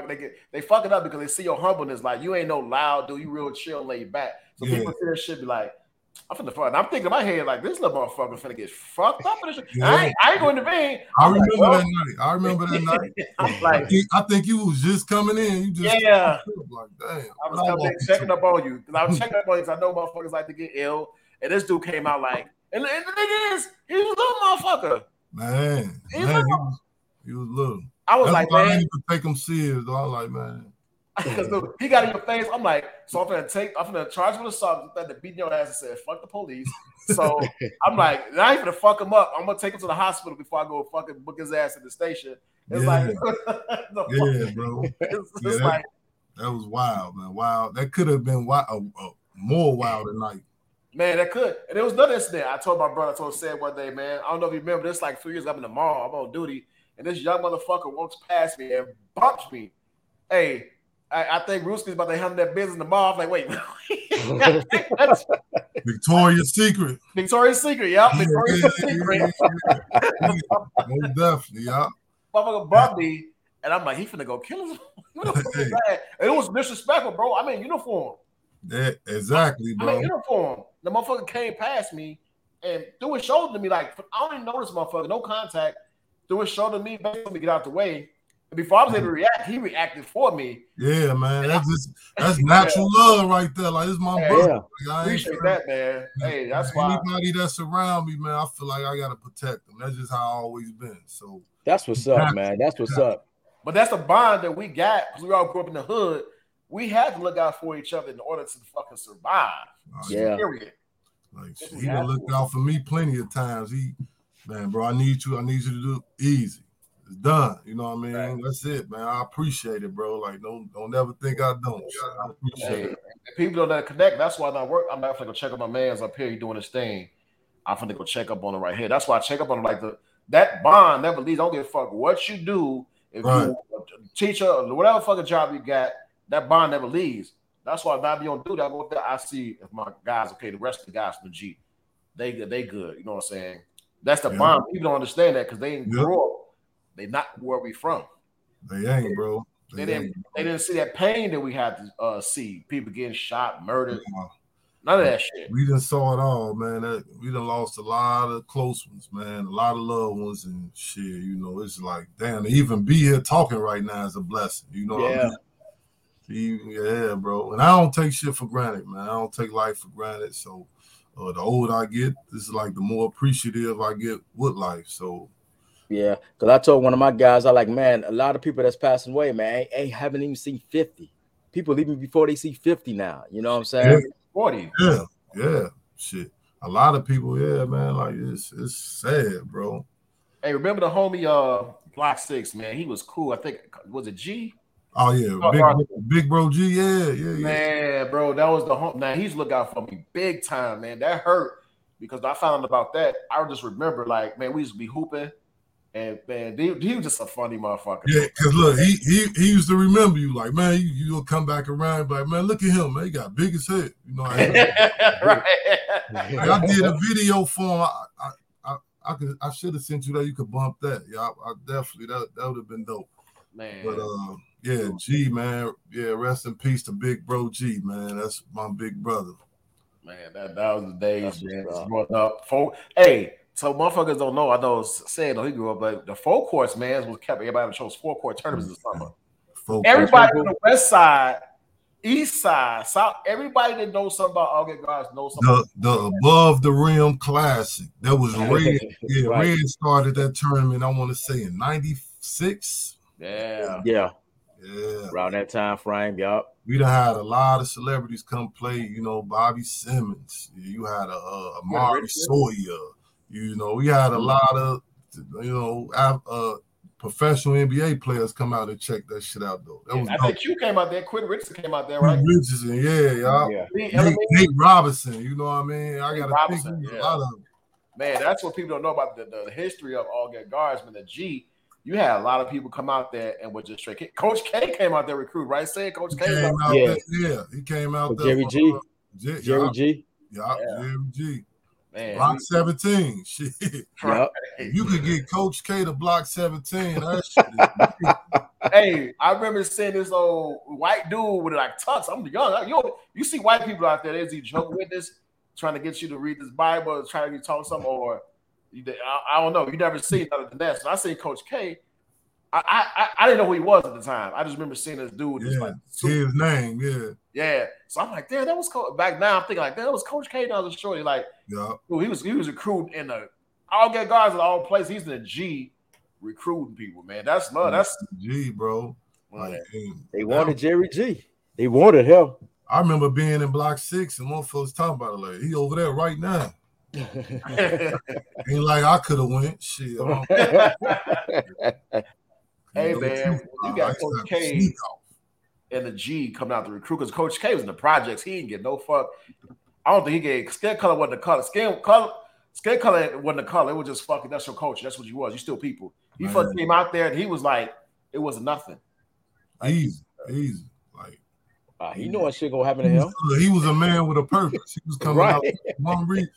they get they fuck it up because they see your humbleness. Like you ain't no loud dude, you real chill, laid back. So Yeah. people see that shit be like, I'm finna fuck. I'm thinking in my head like this little motherfucker finna get fucked up. in this shit. Yeah. I ain't I ain't going to intervene. I like, remember well- that night. I remember that night. [LAUGHS] I'm I like, think, I think you was just coming in. You just yeah. [LAUGHS] like, damn. I was coming in checking up on you because I was checking up on you because I know motherfuckers like to get ill. And this dude came out like, and, and the thing is, he was a little motherfucker. Man, He's man, he was, he was little. I was That's like, why I man, didn't even take him serious. Though. I was like, man, [LAUGHS] Because look, he got in your face. I'm like, so I'm gonna take, I'm gonna charge him with assault. I'm gonna beat your ass and say, fuck the police. So [LAUGHS] I'm like, I ain't gonna fuck him up. I'm gonna take him to the hospital before I go fucking book his ass at the station. It's Yeah. like, [LAUGHS] the fuck- yeah, bro. it's, it's Yeah, that- like, That was wild, man. Wild. That could have been wild, uh, uh, more wild than tonight. Man, that could. And it was another incident. I told my brother, I told Sam one day, man. I don't know if you remember this. Like three years, ago, I'm in the mall. I'm on duty, and this young motherfucker walks past me and bumps me. Hey. I, I think Rooster's about to handle that business in the mall. I'm like, wait, [LAUGHS] [LAUGHS] Victoria's Secret. Victoria's Secret, yeah, Victoria's Yeah, Secret. yeah, yeah, yeah. Definitely, yeah. motherfucker bumped me, and I'm like, he finna go kill uniform. [LAUGHS] And it was disrespectful, bro. I'm in uniform. That, exactly, I'm in bro. uniform. The motherfucker came past me and threw his shoulder to me, like I don't even know this motherfucker, no contact. Threw his shoulder to me, basically me get out the way. And before I was able to react, he reacted for me. Yeah, man. That's just that's natural love right there. Like, this my Yeah. brother. yeah, Like, I Appreciate trying- that, man. Hey, that's why. Anybody that's around me, man, I feel like I gotta protect them. That's just how I always been. So that's what's up, man. That's what's up. But that's the bond that we got because we all grew up in the hood. We had to look out for each other in order to fucking survive. Uh, Yeah. Period. Like This he is done looked out for me plenty of times. He, man, bro, I need you. I need you to do easy. It's done. You know what I mean? Right. That's it, man. I appreciate it, bro. Like, don't don't ever think I don't. I appreciate Hey, it. if people don't let connect. That's why I work. I'm definitely gonna check up my man's up here. He doing his thing. I'm finna go check up on him right here. That's why I check up on him. Like the that bond never leaves. I don't give a fuck what you do. If Right. you a teacher or whatever fucking job you got, that bond never leaves. That's why if I be on duty, I go there. I see if my guys okay. The rest of the guys from the G, they good. They good. You know what I'm saying? That's the Yeah. bond. People don't understand that because they didn't Yeah. grow up. They not where we from. They ain't, bro. They They didn't. ain't. They didn't see that pain that we had to uh, see. People getting shot, murdered. Uh, None of that shit. We done saw it all, man. That, we done lost a lot of close ones, man. A lot of loved ones and shit. You know, it's like, damn, to even be here talking right now is a blessing. You know what I Yeah. mean? See, Yeah, bro. And I don't take shit for granted, man. I don't take life for granted. So uh, the older I get, this is like the more appreciative I get with life. So Yeah, because I told one of my guys, I like, man, a lot of people that's passing away, man, ain't, ain't haven't even seen 50. People leaving before they see 50 now. You know what I'm saying? Forty. yeah, yeah, shit. A lot of people, yeah, man. Like it's it's sad, bro. Hey, remember the homie uh Block Six, man? He was cool. I think was it G? Oh yeah, Oh, big, Arthur. big bro G, yeah, yeah, yeah. Man, bro, that was the home. Now he's look out for me big time, man. That hurt because I found out about that. I just remember, like, man, we used to be hooping, and man, he, he was just a funny motherfucker. Yeah, cause look, he he he used to remember you like, man, you you'll come back around, but man, look at him, man, he got big as head. You know, I, [LAUGHS] right. like, I did a video for him. I I I, I could I should have sent you that. You could bump that. Yeah, I, I definitely that that would have been dope. man. But uh, yeah, G man, yeah, rest in peace to Big Bro G, man. That's my big brother. Man, that, that was the days, That's man. what's up. Growing up, folk, hey, so motherfuckers don't know. I know it's saying though he grew up, but the four courts, man, was kept everybody chose four court tournaments in the summer. Folk, Everybody on the west side, east side, south, everybody that knows something about Altgeld Gardens knows something. the the above the rim classic. That was red. [LAUGHS] Yeah, Right. red started that tournament. I want to say in '96. Yeah. Yeah, Yeah, around that time frame. Yup. we done had a lot of celebrities come play. You know, Bobby Simmons. You had a, a Amari Richardson. Sawyer. You know, we had a lot of you know av- uh, professional NBA players come out and check that shit out though. That was I dope. think Q came out there. Quentin Richardson came out there, right? Quentin Richardson, yeah, y'all. Yeah. Nate, Nate Robinson, you know what I mean? I gotta Robinson, think yeah. a lot of them. Man, that's what people don't know about the, the history of all Guards. Man, the G, you had a lot of people come out there and were just straight. Coach K came out there recruit, right? Say Coach He K. came was out Yeah. there, yeah, he came out With there. Jerry for, G. uh, J- Jerry yeah, G. yeah, Yeah. Jerry G. Man, Block we- 17. [LAUGHS] Shit. Yup. You could get Coach K to block 17. That [LAUGHS] shit hey, I remember seeing this old white dude with like tux. I'm young. You know, you see white people out there. There's these Jehovah's Witness trying to get you to read this Bible, trying to get you talk something, or you, I, I don't know. You never see other than that. So I seen Coach K. I, I I- I didn't know who he was at the time. I just remember seeing this dude. Just yeah, like his name, yeah. yeah. So I'm like, damn, that was Coach. Back now, I'm thinking like, damn, that was Coach K. That was a shorty. Like, Yeah. dude, he was he was recruiting in the all get guys in all places. He's in the G recruiting people, man. That's love. That's G, bro. Like, They wanted Jerry G. They wanted him. I remember being in block six and one folks talking about it like he over there right now. [LAUGHS] Ain't like I could have went. Shit. I'm- [LAUGHS] Hey, you man, too. you got used Coach K. and the G coming out the recruit because Coach K was in the projects. He didn't get no fuck. I don't think he gave skin color wasn't the color. Skin color, skin color wasn't the color. It was just fucking. That's your culture. That's what you was. You still people. He Man. fucking came out there and he was like, it was nothing. Like, Easy, easy. Like Uh, he knew what shit gonna happen to him. was, he was a man with a purpose. He was coming Right. out one reason.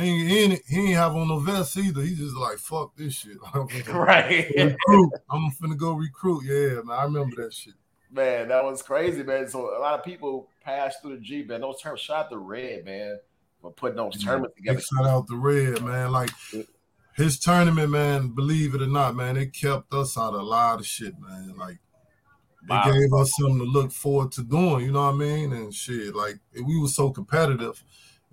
He ain't, he, ain't, he ain't have on no vest either. He just like fuck this shit. [LAUGHS] [LAUGHS] right, recruit. I'm finna go recruit. Yeah, man. I remember that shit. man. That was crazy, man. So a lot of people passed through the G, man. Those terms shot the red, man, for putting those tournaments together. Shout out the red, man. Like his tournament, man, believe it or not, man, it kept us out of a lot of shit, man. Like it gave us something to look forward to doing, you know what I mean? And shit, like we were so competitive.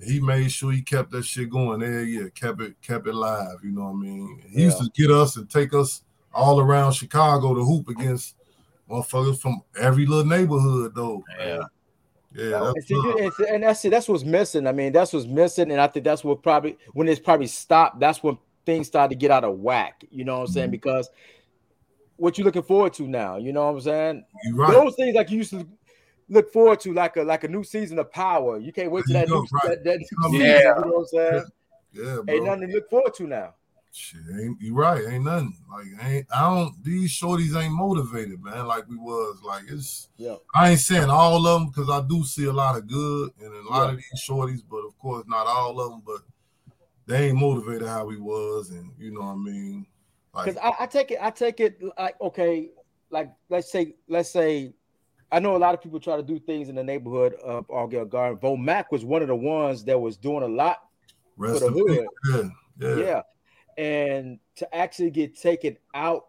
He made sure he kept that shit going there, yeah, kept it, kept it live, you know what I mean? He used to get us and take us all around Chicago to hoop against motherfuckers from every little neighborhood though. Yeah. Yeah, and, see, and, and that's it. That's what's missing. I mean, that's what's missing, and I think that's what probably when it's probably stopped. That's when things start to get out of whack. You know what I'm saying? Mm-hmm. Because what you're looking forward to now? You know what I'm saying? Right. Those things like you used to look forward to, like a like a new season of Power. You can't wait to that, new, right. that, that new yeah. season. You know what I'm saying? Yeah, bro. Ain't nothing to look forward to now. Shit, ain't you right? Ain't nothing. Like ain't I don't these shorties ain't motivated, man. Like we was. Like it's yeah. I ain't saying all of them because I do see a lot of good and a lot yeah. of these shorties, but of course not all of them. But they ain't motivated how we was, and you know what I mean. Because like, I, I take it, I take it like okay, like let's say, let's say I know a lot of people try to do things in the neighborhood of Altgeld Garden. Vomac was one of the ones that was doing a lot Rest for the hood. Yeah, yeah. yeah and to actually get taken out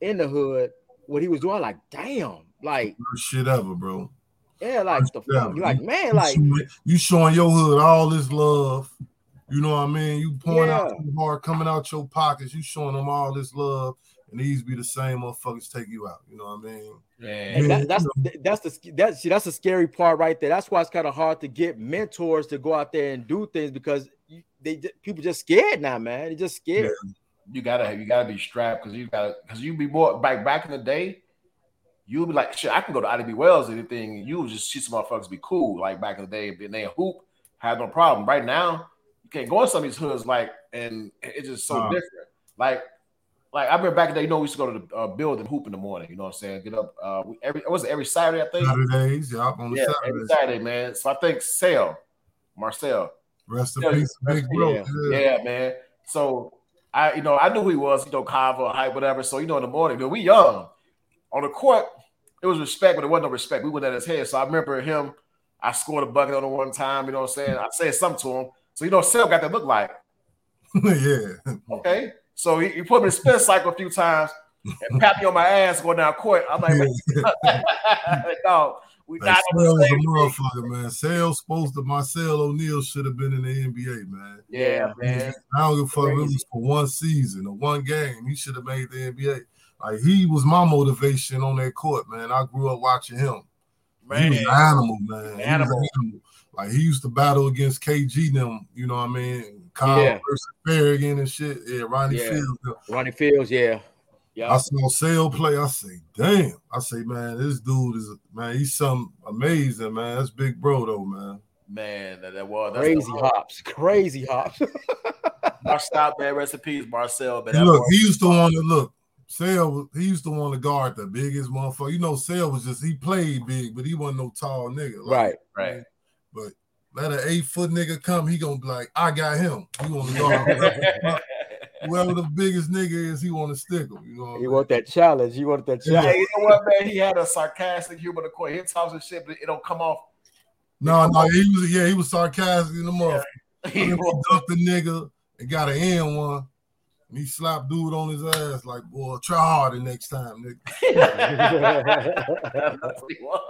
in the hood, what he was doing, like, damn, like shit ever, bro. Yeah, like the fuck. You like, man, like you showing your hood all this love. You know what I mean? You pouring yeah. out too hard, coming out your pockets. You showing them all this love, and these be the same motherfuckers take you out. You know what I mean? Yeah. That, that's that's the that's that's the scary part right there. That's why it's kind of hard to get mentors to go out there and do things because they people just scared now, man. They just scared. Yeah. You gotta you gotta be strapped because you gotta because you be more back back in the day. You'll be like, shit, I can go to Ida B. Wells, or anything. You would just see some motherfuckers be cool, like back in the day, and they hoop, have no problem. Right now, you can't go in some of these hoods, like, and it's just so uh, different. Like, like I remember back in the day, you know, we used to go to the uh, building hoop in the morning. You know what I'm saying? Get up uh, every was every Saturday, I think. Saturdays, yeah, on yeah, Saturdays. every Saturday, man. So I think Sale, Marcel, Rest in peace, big bro. Yeah. yeah. man. So I, you know, I knew who he was, you know, Kava, hype, whatever. So you know, in the morning, you we young on the court. It was respect, but it wasn't no respect. We went at his head. So I remember him. I scored a bucket on him one time. You know what I'm saying? I said something to him. So you know, Sel got that look like. [LAUGHS] yeah. Okay. So he, he put me in spin cycle a few times and pat me on my ass going down court. I'm like, dog. [LAUGHS] [LAUGHS] We got Sales a motherfucker, man. Sales supposed to Marcel O'Neal should have been in the NBA, man. Yeah, man. I don't give a fuck. It was for one season or one game. He should have made the NBA. Like he was my motivation on that court, man. I grew up watching him. Man. He was an animal, man. Animal. He animal. Like he used to battle against KG them, you know what I mean? Kyle yeah. versus Farragut and shit. Yeah, Ronnie yeah. Fields. Ronnie Fields, yeah. Yeah. I saw Sale play. I say, damn. I say, man, this dude is man. He's something amazing, man. That's big bro though, man. Man, that, that was crazy hops, crazy hops. Marcel, bad recipes, Marcel. Man, look, he used to want to look. Sale, he used to want to guard the biggest motherfucker. You know, Sale was just he played big, but he wasn't no tall nigga. Like, right, right. But let an eight foot nigga come, he gonna be like, I got him. He want to guard whoever the biggest nigga is, he want to stick him. You know, he want that challenge. He want that challenge. Yeah, you know what, man? He had a sarcastic humor to court. He talks and shit, but it don't come off. No, no, he was yeah, he was sarcastic in the motherfucker. Yeah. He [LAUGHS] ducked the nigga and got an N one. And he slapped dude on his ass like, boy, try harder next time, nigga. [LAUGHS] That's what he was.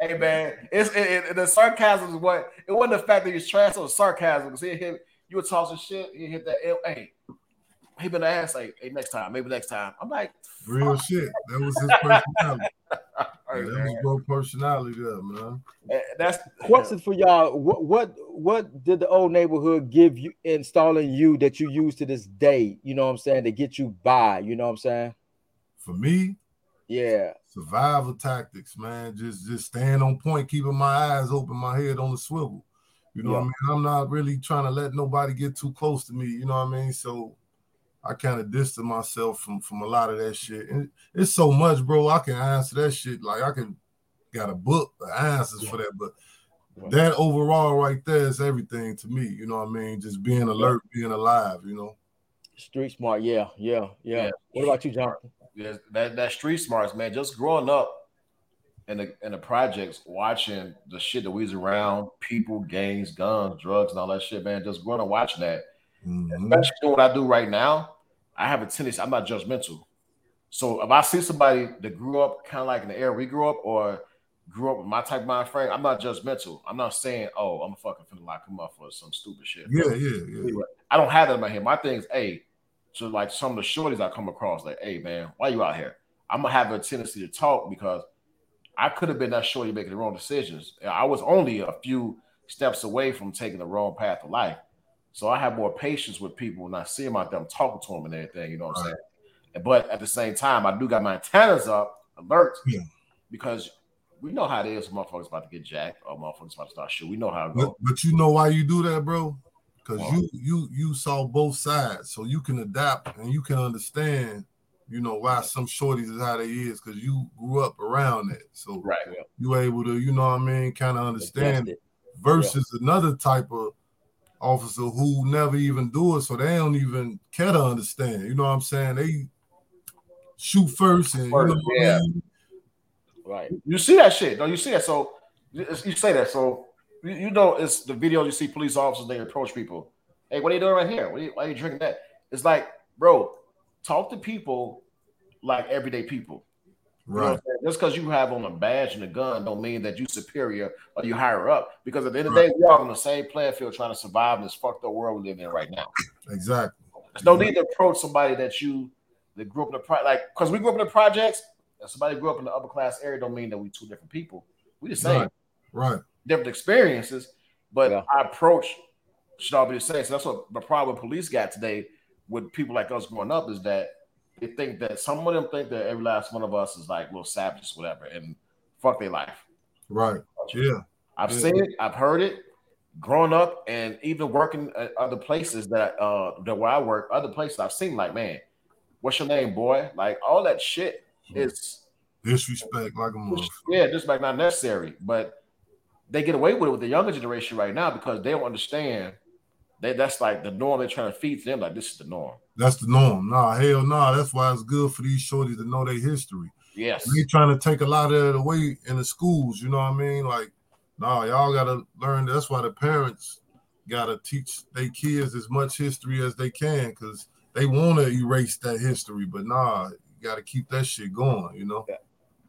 Hey man, it's it, it, the sarcasm is what it wasn't the fact that he was trash, it was sarcasm because he hit you were tossing shit, He hit that hey, he been asked like, hey, next time, maybe next time. I'm like, real shit. That was his personality. [LAUGHS] yeah, that was bro personality there, man. Eh, that's question for y'all. What what what did the old neighborhood give you installing you that you use to this day? You know what I'm saying to get you by. You know what I'm saying? For me, yeah, survival tactics, man. Just just staying on point, keeping my eyes open, my head on the swivel. You know yeah. what I mean? I'm not really trying to let nobody get too close to me. You know what I mean? So I kind of distance myself from from a lot of that shit. And it's so much, bro. I can answer that shit. Like I can got a book, the answers yeah. for that. But that overall right there is everything to me. You know what I mean? Just being alert, being alive. You know. Street smart, yeah, yeah, yeah. yeah. What about you, Jonathan? That that street smarts, man. Just growing up in the in the projects, watching the shit that we was around, people, gangs, guns, drugs, and all that shit, man. Just growing up watching that. Mm-hmm. Especially what I do right now, I have a tendency. I'm not judgmental. So if I see somebody that grew up kind of like in the era we grew up, or grew up with my type of mind frame, I'm not judgmental. I'm not saying, oh, I'm a fucking finna lock him up for some stupid shit. Yeah, yeah, yeah. I don't have that in my head. My thing is, hey, to like some of the shorties I come across, like, hey man, why you out here? I'm gonna have a tendency to talk because I could have been that shorty making the wrong decisions. I was only a few steps away from taking the wrong path of life. So I have more patience with people when I see them out there, I'm talking to them and everything, you know what I'm saying? But at the same time, I do got my antennas up, alert, Yeah. because we know how it is. Motherfuckers about to get jacked or motherfuckers about to start shooting. We know how it But, goes. but you know why you do that, bro? Because Why? you you you saw both sides, so you can adapt and you can understand, you know, why some shorties is how they is, because you grew up around it. So Right. you able to, you know what I mean, kind of understand it. versus another type of officer who never even do it, so they don't even care to understand. You know what I'm saying? They shoot first and you know First, what I mean? Right. You see that shit. No, you see that. So you you say that. So you, you know it's the video you see police officers they approach people. Hey, what are you doing right here? What are you, why are you drinking that? It's like, bro, talk to people like everyday people. You know Right. Just because you have on a badge and a gun don't mean that you superior or you higher up. Because at the end of the day, we all on the same playing field trying to survive in this fucked up world we live in right now. Exactly. There's no need to approach somebody that you that grew up in the pro like because we grew up in the projects and somebody grew up in the upper class area don't mean that we two different people. We the same, Right. Right. Different experiences, but Yeah. our approach should all be the same. So that's what the problem police got today with people like us growing up is that they think that some of them think that every last one of us is like little savages, whatever, and fuck their life. Right. Yeah. I've Yeah. seen it, I've heard it, growing up, and even working at other places that uh that where I work, other places I've seen like, man, what's your name, boy? Like all that shit is Disrespect like a motherfucker. yeah, disrespect not necessary. But they get away with it with the younger generation right now because they don't understand that that's like the norm they're trying to feed to them. Like this is the norm. That's the norm. Nah, hell nah. That's why it's good for these shorties to know their history. Yes. They trying to take a lot of it away in the schools. You know what I mean? Like, nah, y'all gotta learn. That's why the parents gotta teach their kids as much history as they can because they want to erase that history. But nah, you gotta keep that shit going. You know?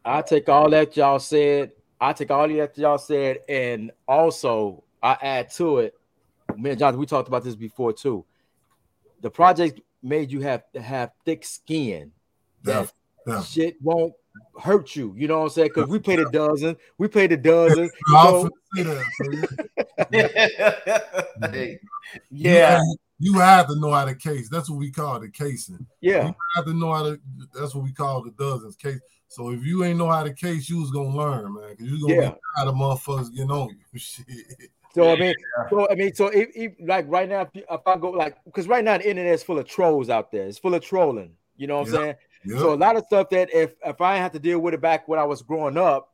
I take all that y'all said. I take all that y'all said, and also I add to it. Me and Jonathan, we talked about this before too. The project made you have to have thick skin. That Yeah, yeah. shit won't hurt you. You know what I'm saying? Because we played a dozen. We played a dozen. [LAUGHS] No, I So- was finna say that. [LAUGHS] So, yeah. Hey, yeah. You have to know how to case. That's what we call the casing. yeah. You have to know how to. That's what we call the dozens case. So if you ain't know how to case, you was gonna learn, man. Cause you gonna Yeah. be tired of motherfuckers getting on you. [LAUGHS] Shit. So I mean, so I mean, so if, if like right now, if, I go like, because right now the internet is full of trolls out there. It's full of trolling. You know what I'm saying? Yeah. So a lot of stuff that if if I had to deal with it back when I was growing up,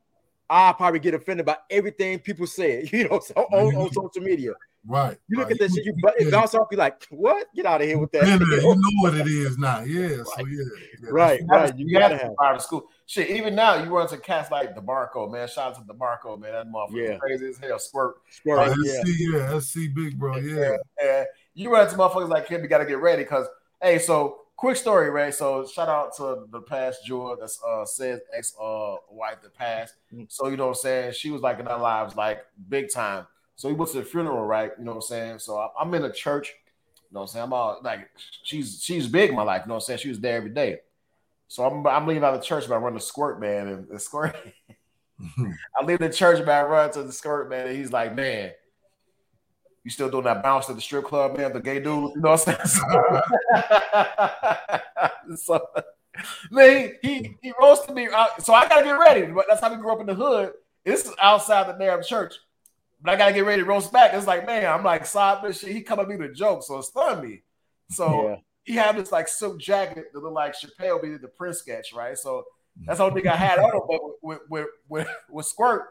I probably get offended by everything people say. [LAUGHS] You know, so, on, on [LAUGHS] social media. Right. You look right. at that shit, you it bounce off. You like, what? Get out of here with that. yeah, You know? what it is now. Yeah. [LAUGHS] So yeah. yeah Right, right. You You gotta have private school. Shit, even now you run to cats like DeMarco, man. Shout out to DeMarco, man. That motherfucker Yeah. crazy as hell. Squirt. Squirt, Oh, yeah. SC, yeah, SC big bro. Yeah. Yeah. You run to motherfuckers like him, you gotta get ready because hey, so quick story, right? So shout out to the past jewel that's uh says ex uh wife that passed. Mm. So you know what I'm saying? She was like in our lives like big time. So we went to the funeral, right? You know what I'm saying? So I- I'm in a church, you know what I'm saying? I'm all like she's she's big in my life, you know what I'm saying? She was there every day. So I'm I'm leaving out of the church, but I run the squirt man and the squirt. [LAUGHS] I leave the church, man. I run to the squirt man, and he's like, "Man, you still doing that bounce at the strip club, man? The gay dude, you know what I'm saying?" [LAUGHS] so, man, he he roasted me, so I gotta get ready. But that's how we grew up in the hood. This is outside the damn church, but I gotta get ready to roast back. It's like, man, I'm like side this shit. He come at me with a joke, so it stunned me. So Yeah. he had this like silk jacket that looked like Chappelle be the Prince sketch, right? So that's the only thing I had on. But with with with, with Squirt,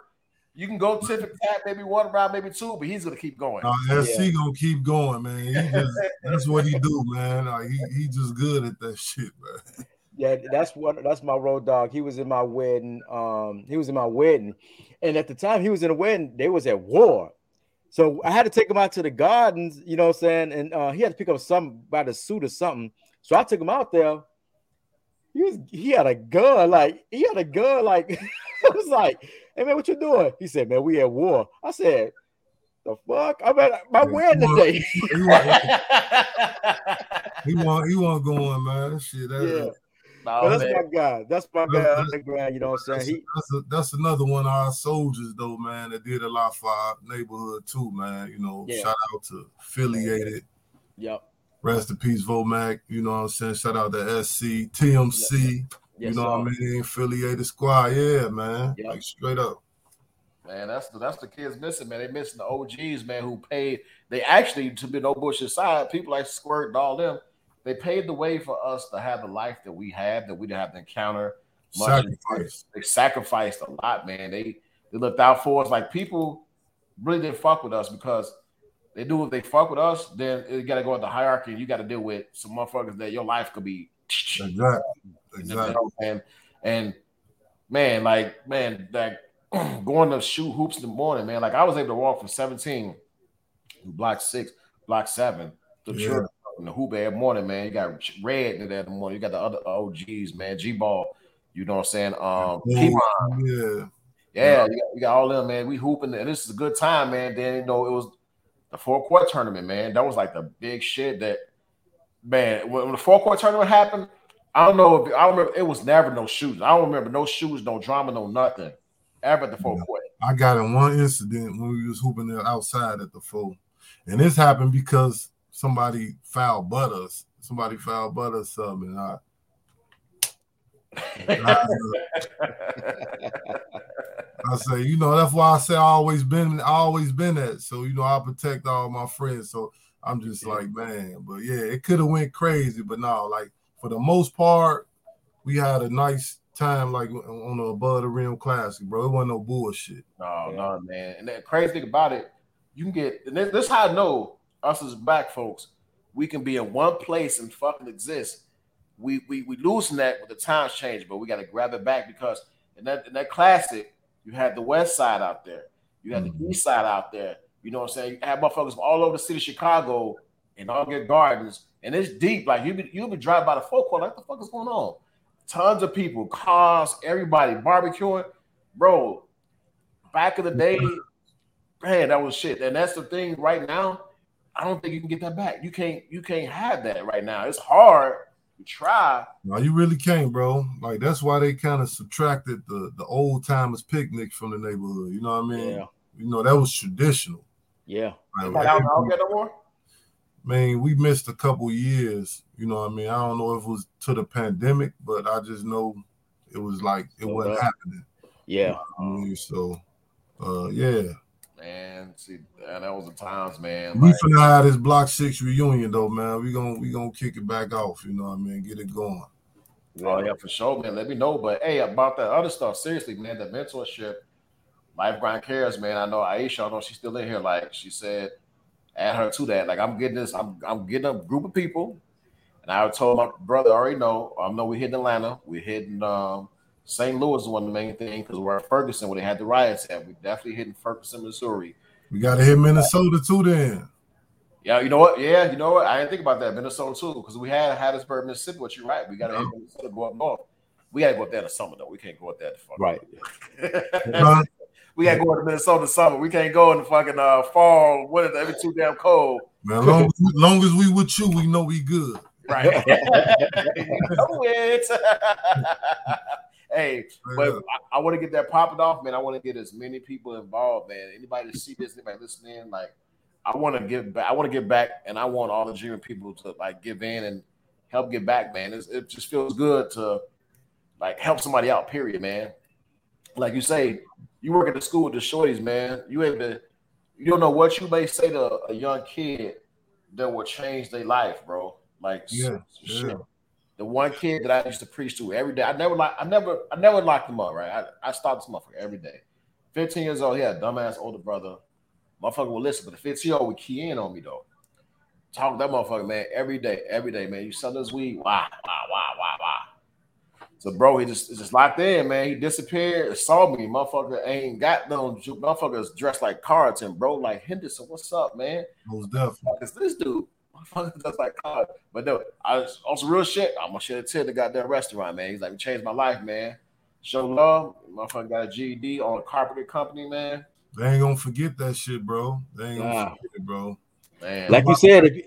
you can go tip and tap maybe one round, maybe two, but he's gonna keep going. Uh, SC gonna keep going, man. He just that's what he do, man. Like, he he just good at that shit, man. Yeah, that's what that's my road dog. He was in my wedding. Um, he was in my wedding, and at the time he was in a wedding, they was at war. So I had to take him out to the gardens, you know what I'm saying? And uh, he had to pick up something by the suit or something. So I took him out there. He was he had a gun, like he had a gun, like I was like, hey man, what you doing? He said, Man, we at war. I said, The fuck? I'm at my wedding today. He was, he he want going, man. Shit, that, Yeah. Nah, But that's man. my guy. That's my guy That's- underground. You know what I'm That's, saying? He, that's, a, that's another one of our soldiers, though, man, that did a lot for our neighborhood too, man. You know, Yeah. shout out to affiliated. yep. Rest in peace, Vomac. You know what I'm saying? Shout out to SC, TMC. Yes, you know what I mean? Affiliated squad. Yeah, man. Yeah. Like straight up. Man, that's the that's the kids missing, man. They missing the OGs, man, who paid. They actually, to be no bullshit side, people like Squirt and all them, they paved the way for us to have the life that we had, that we didn't have to encounter. much. Sacrifice. They sacrificed a lot, man. They they looked out for us. Like people really didn't fuck with us because they knew if they fuck with us, then you got to go in the hierarchy. And you got to deal with some motherfuckers that your life could be. Exactly. Exactly. what And man, like man, like [CLEARS THROAT] going to shoot hoops in the morning, man. Like I was able to walk from 17 to block six, block seven to Yeah. church in the hoop every morning, man. You got red in there in the morning. You got the other OGs, man. G ball, you know what I'm saying? Um, Yeah. yeah, you got, you got all them, man. We hooping, and this is a good time, man. Then you know it was the four court tournament, man. That was like the big shit that, man. When, the four court tournament happened, I don't know if I remember. It was never no shoes. I don't remember no shoes, no drama, no nothing ever at the four Yeah. court. I got in one incident when we was hooping there outside at the four. And this happened because somebody fouled butt us. Somebody fouled butt us something. And I, and I, uh, [LAUGHS] I say, you know, that's why I say I always been, I always been that. So you know, I protect all my friends. So I'm just like, man, but yeah, it could have went crazy, but no, like for the most part, we had a nice time, like on the above the rim classic, bro. It wasn't no bullshit. No, no, man. And the crazy thing about it, you can get and this, this how I know us as black folks, we can be in one place and fucking exist. We we we losing that with the times change, but we got to grab it back because in that in that classic, you had the west side out there, you had Mhm. the east side out there. You know what I'm saying? You had motherfuckers from all over the city of Chicago and Altgeld Gardens, and it's deep. Like you be you be driving by the forecourt, like the fuck is going on? Tons of people, cars, everybody barbecuing, bro. Back in the day, man, that was shit. And that's the thing right now. I don't think you can get that back. You can't you can't have that right now. It's hard to try. No, you really can't, bro. Like that's why they kind of subtracted the the old timers picnics from the neighborhood. You know what I mean? Yeah. You know that was traditional. Yeah. Like, Like, I don't, get no more. man, we missed a couple years. You know what I mean? I don't know if it was to the pandemic, but I just know it was like it Hold wasn't up. happening. Yeah. I mean, so uh yeah. Man, see, man, that was the times, man. We Like, finna have this block six reunion though, man. We gonna we gonna kick it back off, you know what I mean? Get it going. Oh yeah, for sure, man. Let me know. But hey, about that other stuff, seriously, man, the mentorship, life grind cares, man. I know Aisha, I know she's still in here. Like she said, add her to that. Like I'm getting this, I'm I'm getting a group of people, and I told my brother I already know. I know we're hitting Atlanta, we're hitting um St. Louis is one of the main things because we're at Ferguson where they had the riots at. We definitely hitting Ferguson, Missouri. We gotta hit Minnesota too then. Yeah, you know what? Yeah, you know what? I didn't think about that. Minnesota too, because we had Hattiesburg, Mississippi. But you're right. We got to Yeah. Minnesota go up north. We got to go up there in the summer though. We can't go up there. in the fucking- Right. [LAUGHS] Huh? we got to go to Minnesota in the summer. We can't go in the fucking uh, fall. What is that? It's too damn cold. Man, long as, long as we with you, we know we good. Right. [LAUGHS] you Know it. [LAUGHS] hey, but. I, I want to get that popping off, man. I want to get as many people involved, man. Anybody to see this, anybody listening, like, I want to give back. I want to give back, and I want all the dreaming people to like give in and help get back, man. It's, it just feels good to like help somebody out. Period, man. Like you say, you work at the school with the shorties, man. You able to, you don't know what you may say to a young kid that will change their life, bro. Like Yeah, shit. yeah. The one kid that I used to preach to every day, I never like, I never, I never locked him up, right? I, I stopped this motherfucker every day. 15 years old, he had a dumbass older brother. Motherfucker will listen, but the 15 year old would key in on me though. Talk to that motherfucker, man, every day, every day, man. You sell this weed, wow, wow, wow, wow, wow. So, bro, he just just locked in, man. He disappeared, saw me. Motherfucker ain't got no motherfuckers dressed like Carlton, bro. Like Henderson, what's up, man? Most definitely. fuck is this dude? Motherfucker [LAUGHS] just like God. But no, I was on some real shit. I'm gonna share a tip the goddamn restaurant, man. He's like, it changed my life, man. Show love. Motherfucker got a GED on a carpenter company, man. They ain't gonna forget that shit, bro. They ain't gonna Nah. forget it, bro. Man, Like you said, if you,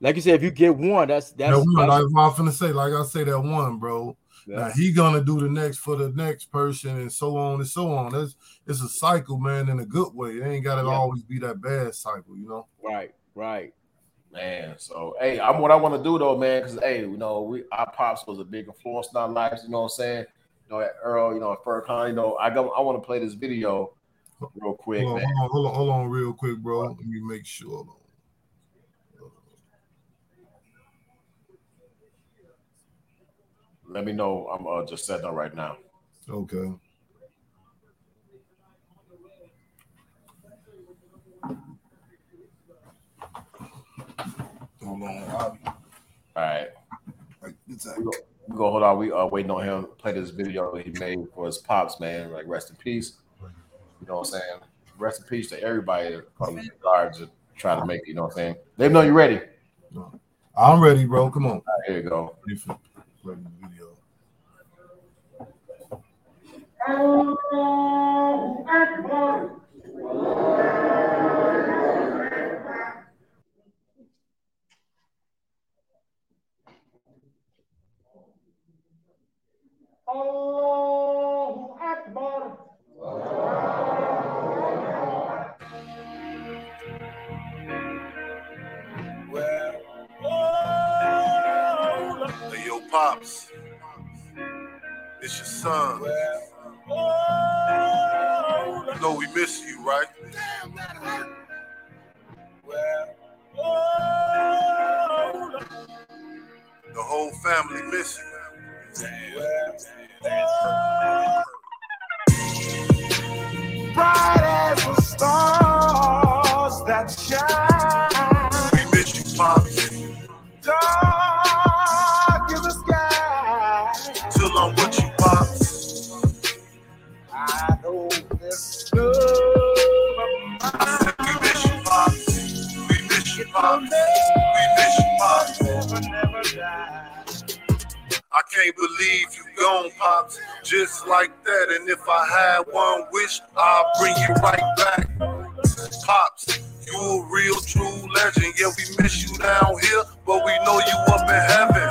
like you said, if you get one, that's that's, that one, that's like I'm finna say, like I say that one, bro. Now he gonna do the next for the next person, and so on and so on. That's it's a cycle, man, in a good way. It ain't gotta Yeah. always be that bad cycle, you know. right, right. Man, so hey, I'm what I want to do though, man, because hey, you know, we our pops was a big influence in our lives, you know what I'm saying? You know, at Earl, you know, at Furcon, you know, I go I want to play this video real quick, Hold on, man. hold on, hold on, hold on, real quick, bro. Let me make sure. Let me know. I'm uh, just setting up right now. Okay. Hold on. All right. like, it's We go, we go hold on. We are waiting on him to play this video he made for his pops, man. Like rest in peace. You know what I'm saying? Rest in peace to everybody from the guards that try to make it, you know what I'm saying? Let me know you're ready. I'm ready, bro. Come on. right, here you go. Ready for- play the video. Hey, yo, pops. It's your son. You know we miss you, right? The whole family miss you. Believe you gone, pops, just like that. And if I had one wish, I'll bring you right back. Pops, you a real true legend. Yeah, we miss you down here, but we know you up in heaven.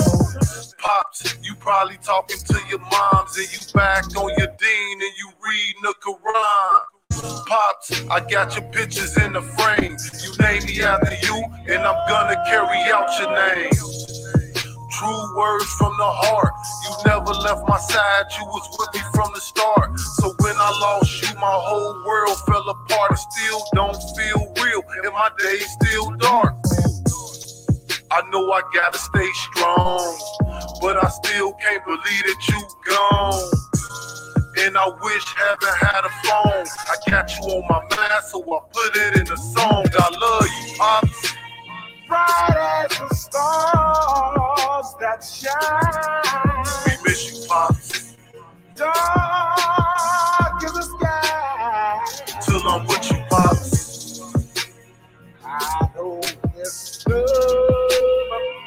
Pops, you probably talking to your moms and you back on your deen and you reading the Quran. Pops, I got your pictures in the frame. You name me after you, and I'm gonna carry out your name. True words from the heart. You never left my side. You was with me from the start. So when I lost you, my whole world fell apart. It still don't feel real, and my days still dark. I know I gotta stay strong, but I still can't believe that you gone. And I wish heaven had a phone. I got you on my mind, so I put it in the song. I love you, pops. Bright as the stars that shine. We miss you, pops. Dark in the sky. Till I'm with you, pops. I know this love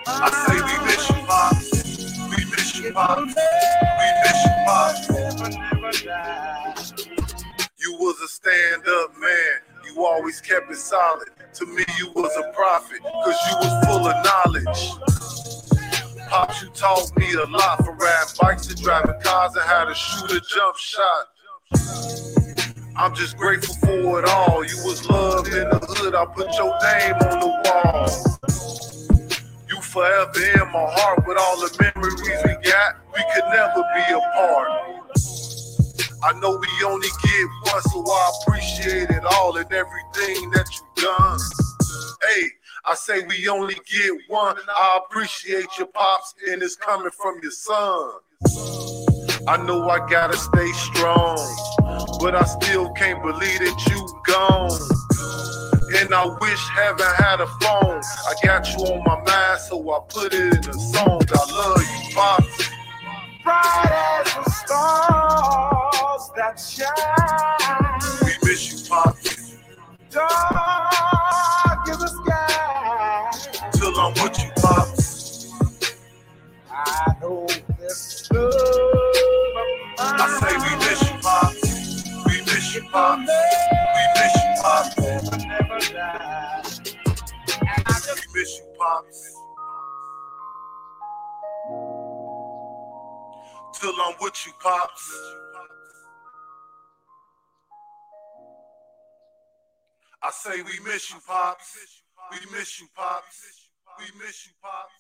I say we miss you, pops. We miss you, pops. We miss you, pops. never, never die. You was a stand-up man. You always kept it solid. To me, you was a prophet, cause you was full of knowledge. Pops, you taught me a lot for riding bikes and driving cars and how to shoot a jump shot. I'm just grateful for it all. You was loved in the hood. I put your name on the wall. You forever in my heart with all the memories we got. We could never be apart. I know we only get one, so I appreciate it all and everything that you done. Hey, I say we only get one. I appreciate your pops, and it's coming from your son. I know I gotta stay strong, but I still can't believe that you gone. And I wish heaven had a phone. I got you on my mind, so I put it in a song. I love you, pops. bright as the stars that shine. We miss you, pops. Dark in the sky. Till I'm with you, pops. I know this love I say we miss you, pops. We miss you, pops. We miss you, pops. never, never die. We miss you, pops. Till I'm with you, pops. I say we miss you, pops. We miss you, pops. We miss you, pops.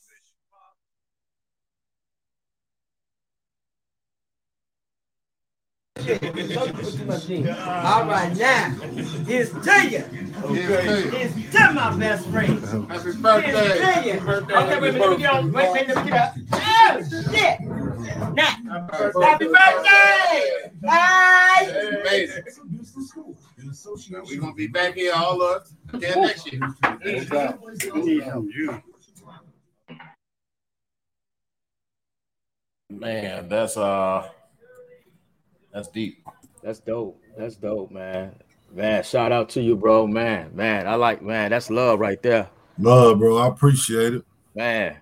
All right, now here's to you. Here's to my best friend. Happy Here's birthday. to you. Okay, wait a minute, let me get on. Wait, wait, let me get out. Oh, shit. Now, happy birthday! Bye. Amazing. We're gonna be back here all up again next year. Man, that's uh that's deep. That's dope. That's dope, man. Man, shout out to you, bro. Man, man, I like man. That's love right there, Love, bro. I appreciate it. man.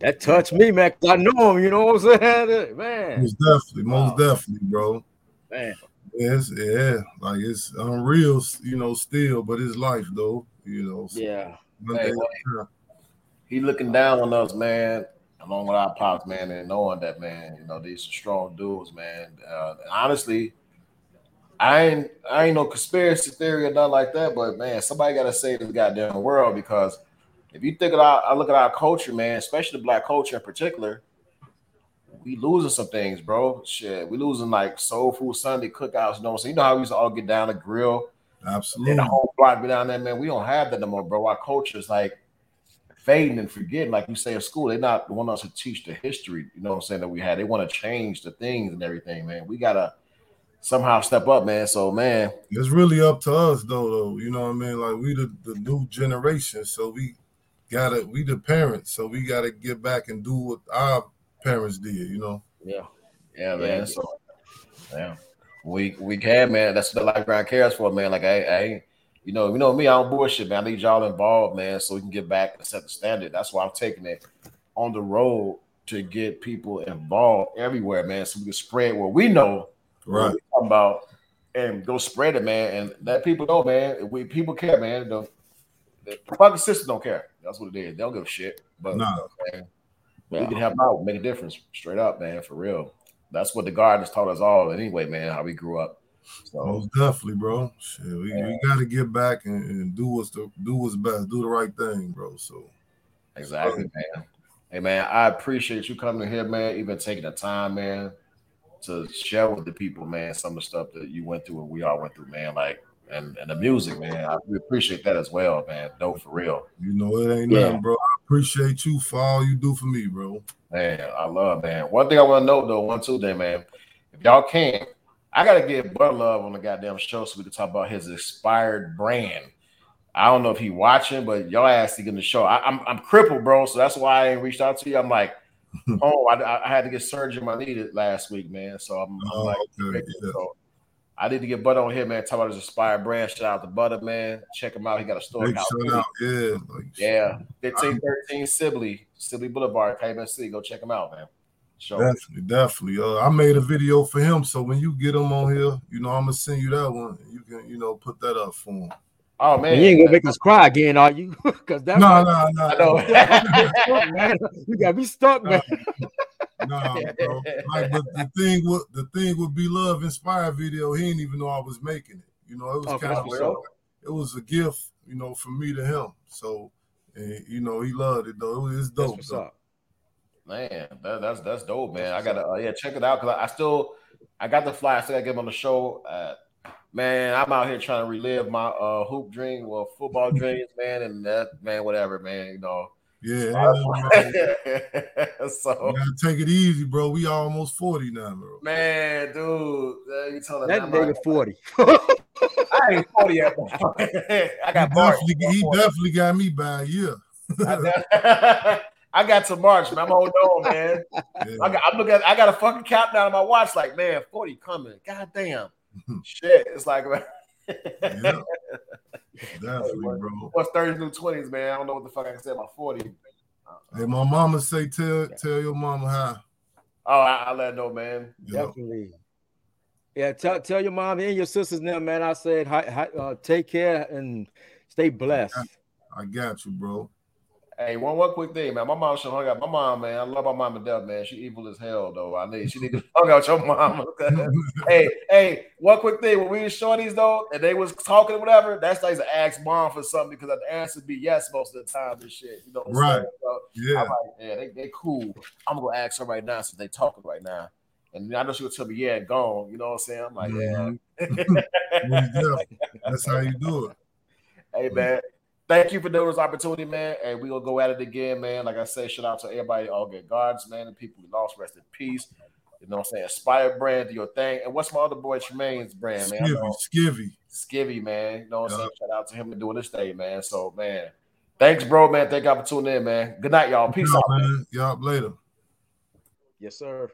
That touched me, man. I know him. You know what I'm saying, [LAUGHS] man. Most definitely, most definitely, bro. Man, Yes, yeah, like it's unreal, you know, still, but it's life though, you know. so yeah. Hey, day wait. at a time. He looking down on us, man, along with our pops, man, and knowing that, man, you know, these are strong dudes, man. Uh, honestly, I ain't I ain't no conspiracy theory or nothing like that, but man, somebody gotta save this goddamn world because if you think about I look at our culture, man, especially the black culture in particular, we losing some things, bro. Shit, we losing like soul food Sunday cookouts, you know saying? You know how we used to all get down the grill and Absolutely. the whole block be down there, man. We don't have that no more, bro. Our culture is like fading and forgetting, like you say in school. They're not wanting us to teach the history, you know what I'm saying, that we had. They want to change the things and everything, man. We gotta somehow step up, man. So, man, It's really up to us though, though. You know what I mean? Like we the, the new generation, so we gotta we the parents, so we gotta get back and do what our parents did, you know. Yeah. yeah, Yeah. man. So, yeah, we we can, man. That's what the life ground cares for, man. Like, I, I you know, you know me, I don't bullshit, man. I need y'all involved, man, so we can get back and set the standard. That's why I'm taking it on the road to get people involved everywhere, man, so we can spread what we know what Right. talking about and go spread it, man, and let people know, man. We people care, man. The, the fucking system don't care. That's what it is. They don't give a shit. But Nah. you know, man, we can help out, make a difference, straight up, man, for real. That's what the gardens taught us all, anyway, man. How we grew up. So Most definitely, bro. Shit, we, we gotta get back and, and do what's the do what's best, do the right thing, bro. So exactly, man. Hey, man, I appreciate you coming here, man. Even taking the time, man, to share with the people, man, some of the stuff that you went through and we all went through, man. Like and, and the music, man. I we appreciate that as well, man. Dope for real. you know it ain't Yeah. nothing, bro. Appreciate you for all you do for me, bro. Man, I love man. One thing I want to know though, one two day, man. If y'all can't, I gotta get Butter Love on the goddamn show so we can talk about his Aspire brand. I don't know if he watching, but y'all asked to get in the show. I, am I'm crippled, bro, so that's why I ain't reached out to you. I'm like, [LAUGHS] oh, I, I had to get surgery in my knee last week, man. So I'm, I'm Oh, like, okay, yeah. so I need to get Butter on here, man. Talk about his Aspire brand. Shout out to Butter, man. Check him out. He got a store. in Big shout out, yeah. Like, Yeah, 1513 Sibley, Sibley Boulevard, Calumet City. Go check him out, man. Show. Definitely, definitely. Uh, I made a video for him, so when you get him on here, you know I'm gonna send you that one. You can, you know, put that up for him. Oh man, you ain't gonna make us cry again, are you? [LAUGHS] Because that's No, no, no, I know. stuck, [LAUGHS] man. You got me stuck, man. No, bro. Like, but the thing would the thing with Be Love inspired video, he didn't even know I was making it. You know, it was Okay, kind of that's real. it was a gift, you know, from me to him. So, and, you know, he loved it though. It was it's That's dope. what's though. up. Man, that, that's that's dope, man. I gotta uh, yeah, check it out because I, I still I got the fly. I still gotta get him on the show. Uh, man, I'm out here trying to relive my uh hoop dream, well, football [LAUGHS] dreams, man, and that man, whatever, man, you know. Yeah, [LAUGHS] so You gotta take it easy, bro. We almost 40 now, bro. man, dude, uh, you telling That I'm nigga 40. [LAUGHS] I ain't 40 yet. bro. [LAUGHS] I He got March. definitely, he definitely got me by a year. I, I got to March, man. I'm holding on, man. I got I'm looking. At, I got a fucking countdown on my watch. Like, man, 40 coming. God damn. Shit. It's like, man. Yeah. Definitely, bro. What's 30s through 20s, man? I don't know what the fuck I can say about 40. Hey, my mama say tell tell your mama hi. Oh, I, I'll let her know, man. Yeah. Definitely. Yeah, tell tell your mom and your sisters now, man. I said, hi, hi, uh, take care and stay blessed. I got you, bro. Hey, one one quick thing, man. My mom should hung out. My mom, man, I love my mom to death, man. She evil as hell, though. I need she need to hung out your mom. [LAUGHS] hey, hey, one quick thing. When we was shorties though, and they was talking or whatever, that's like to ask mom for something because the answer be yes most of the time and shit. You know Right. So, Yeah. I'm like, yeah, they, they cool. I'm gonna go ask her right now since they talking right now. And I know she would tell me, yeah, gone. You know what I'm saying? I'm like, Mhm. yeah. Yeah. [LAUGHS] [LAUGHS] That's how you do it. Hey man, thank you for doing this opportunity, man. And we gonna go at it again, man. Like I say, shout out to everybody, all good guards, man, and people we lost, rest in peace. You know what I'm saying? Aspire brand, do your thing. And what's my other boy Tremaine's brand, man? Skivvy, skivvy. Skivvy, man. You know what I'm Yeah. saying? Shout out to him and doing this thing, man. So man, thanks, bro, man. Thank y'all for tuning in, man. Good night, y'all. Peace Yeah, out, man. man. Y'all later. Yes, sir.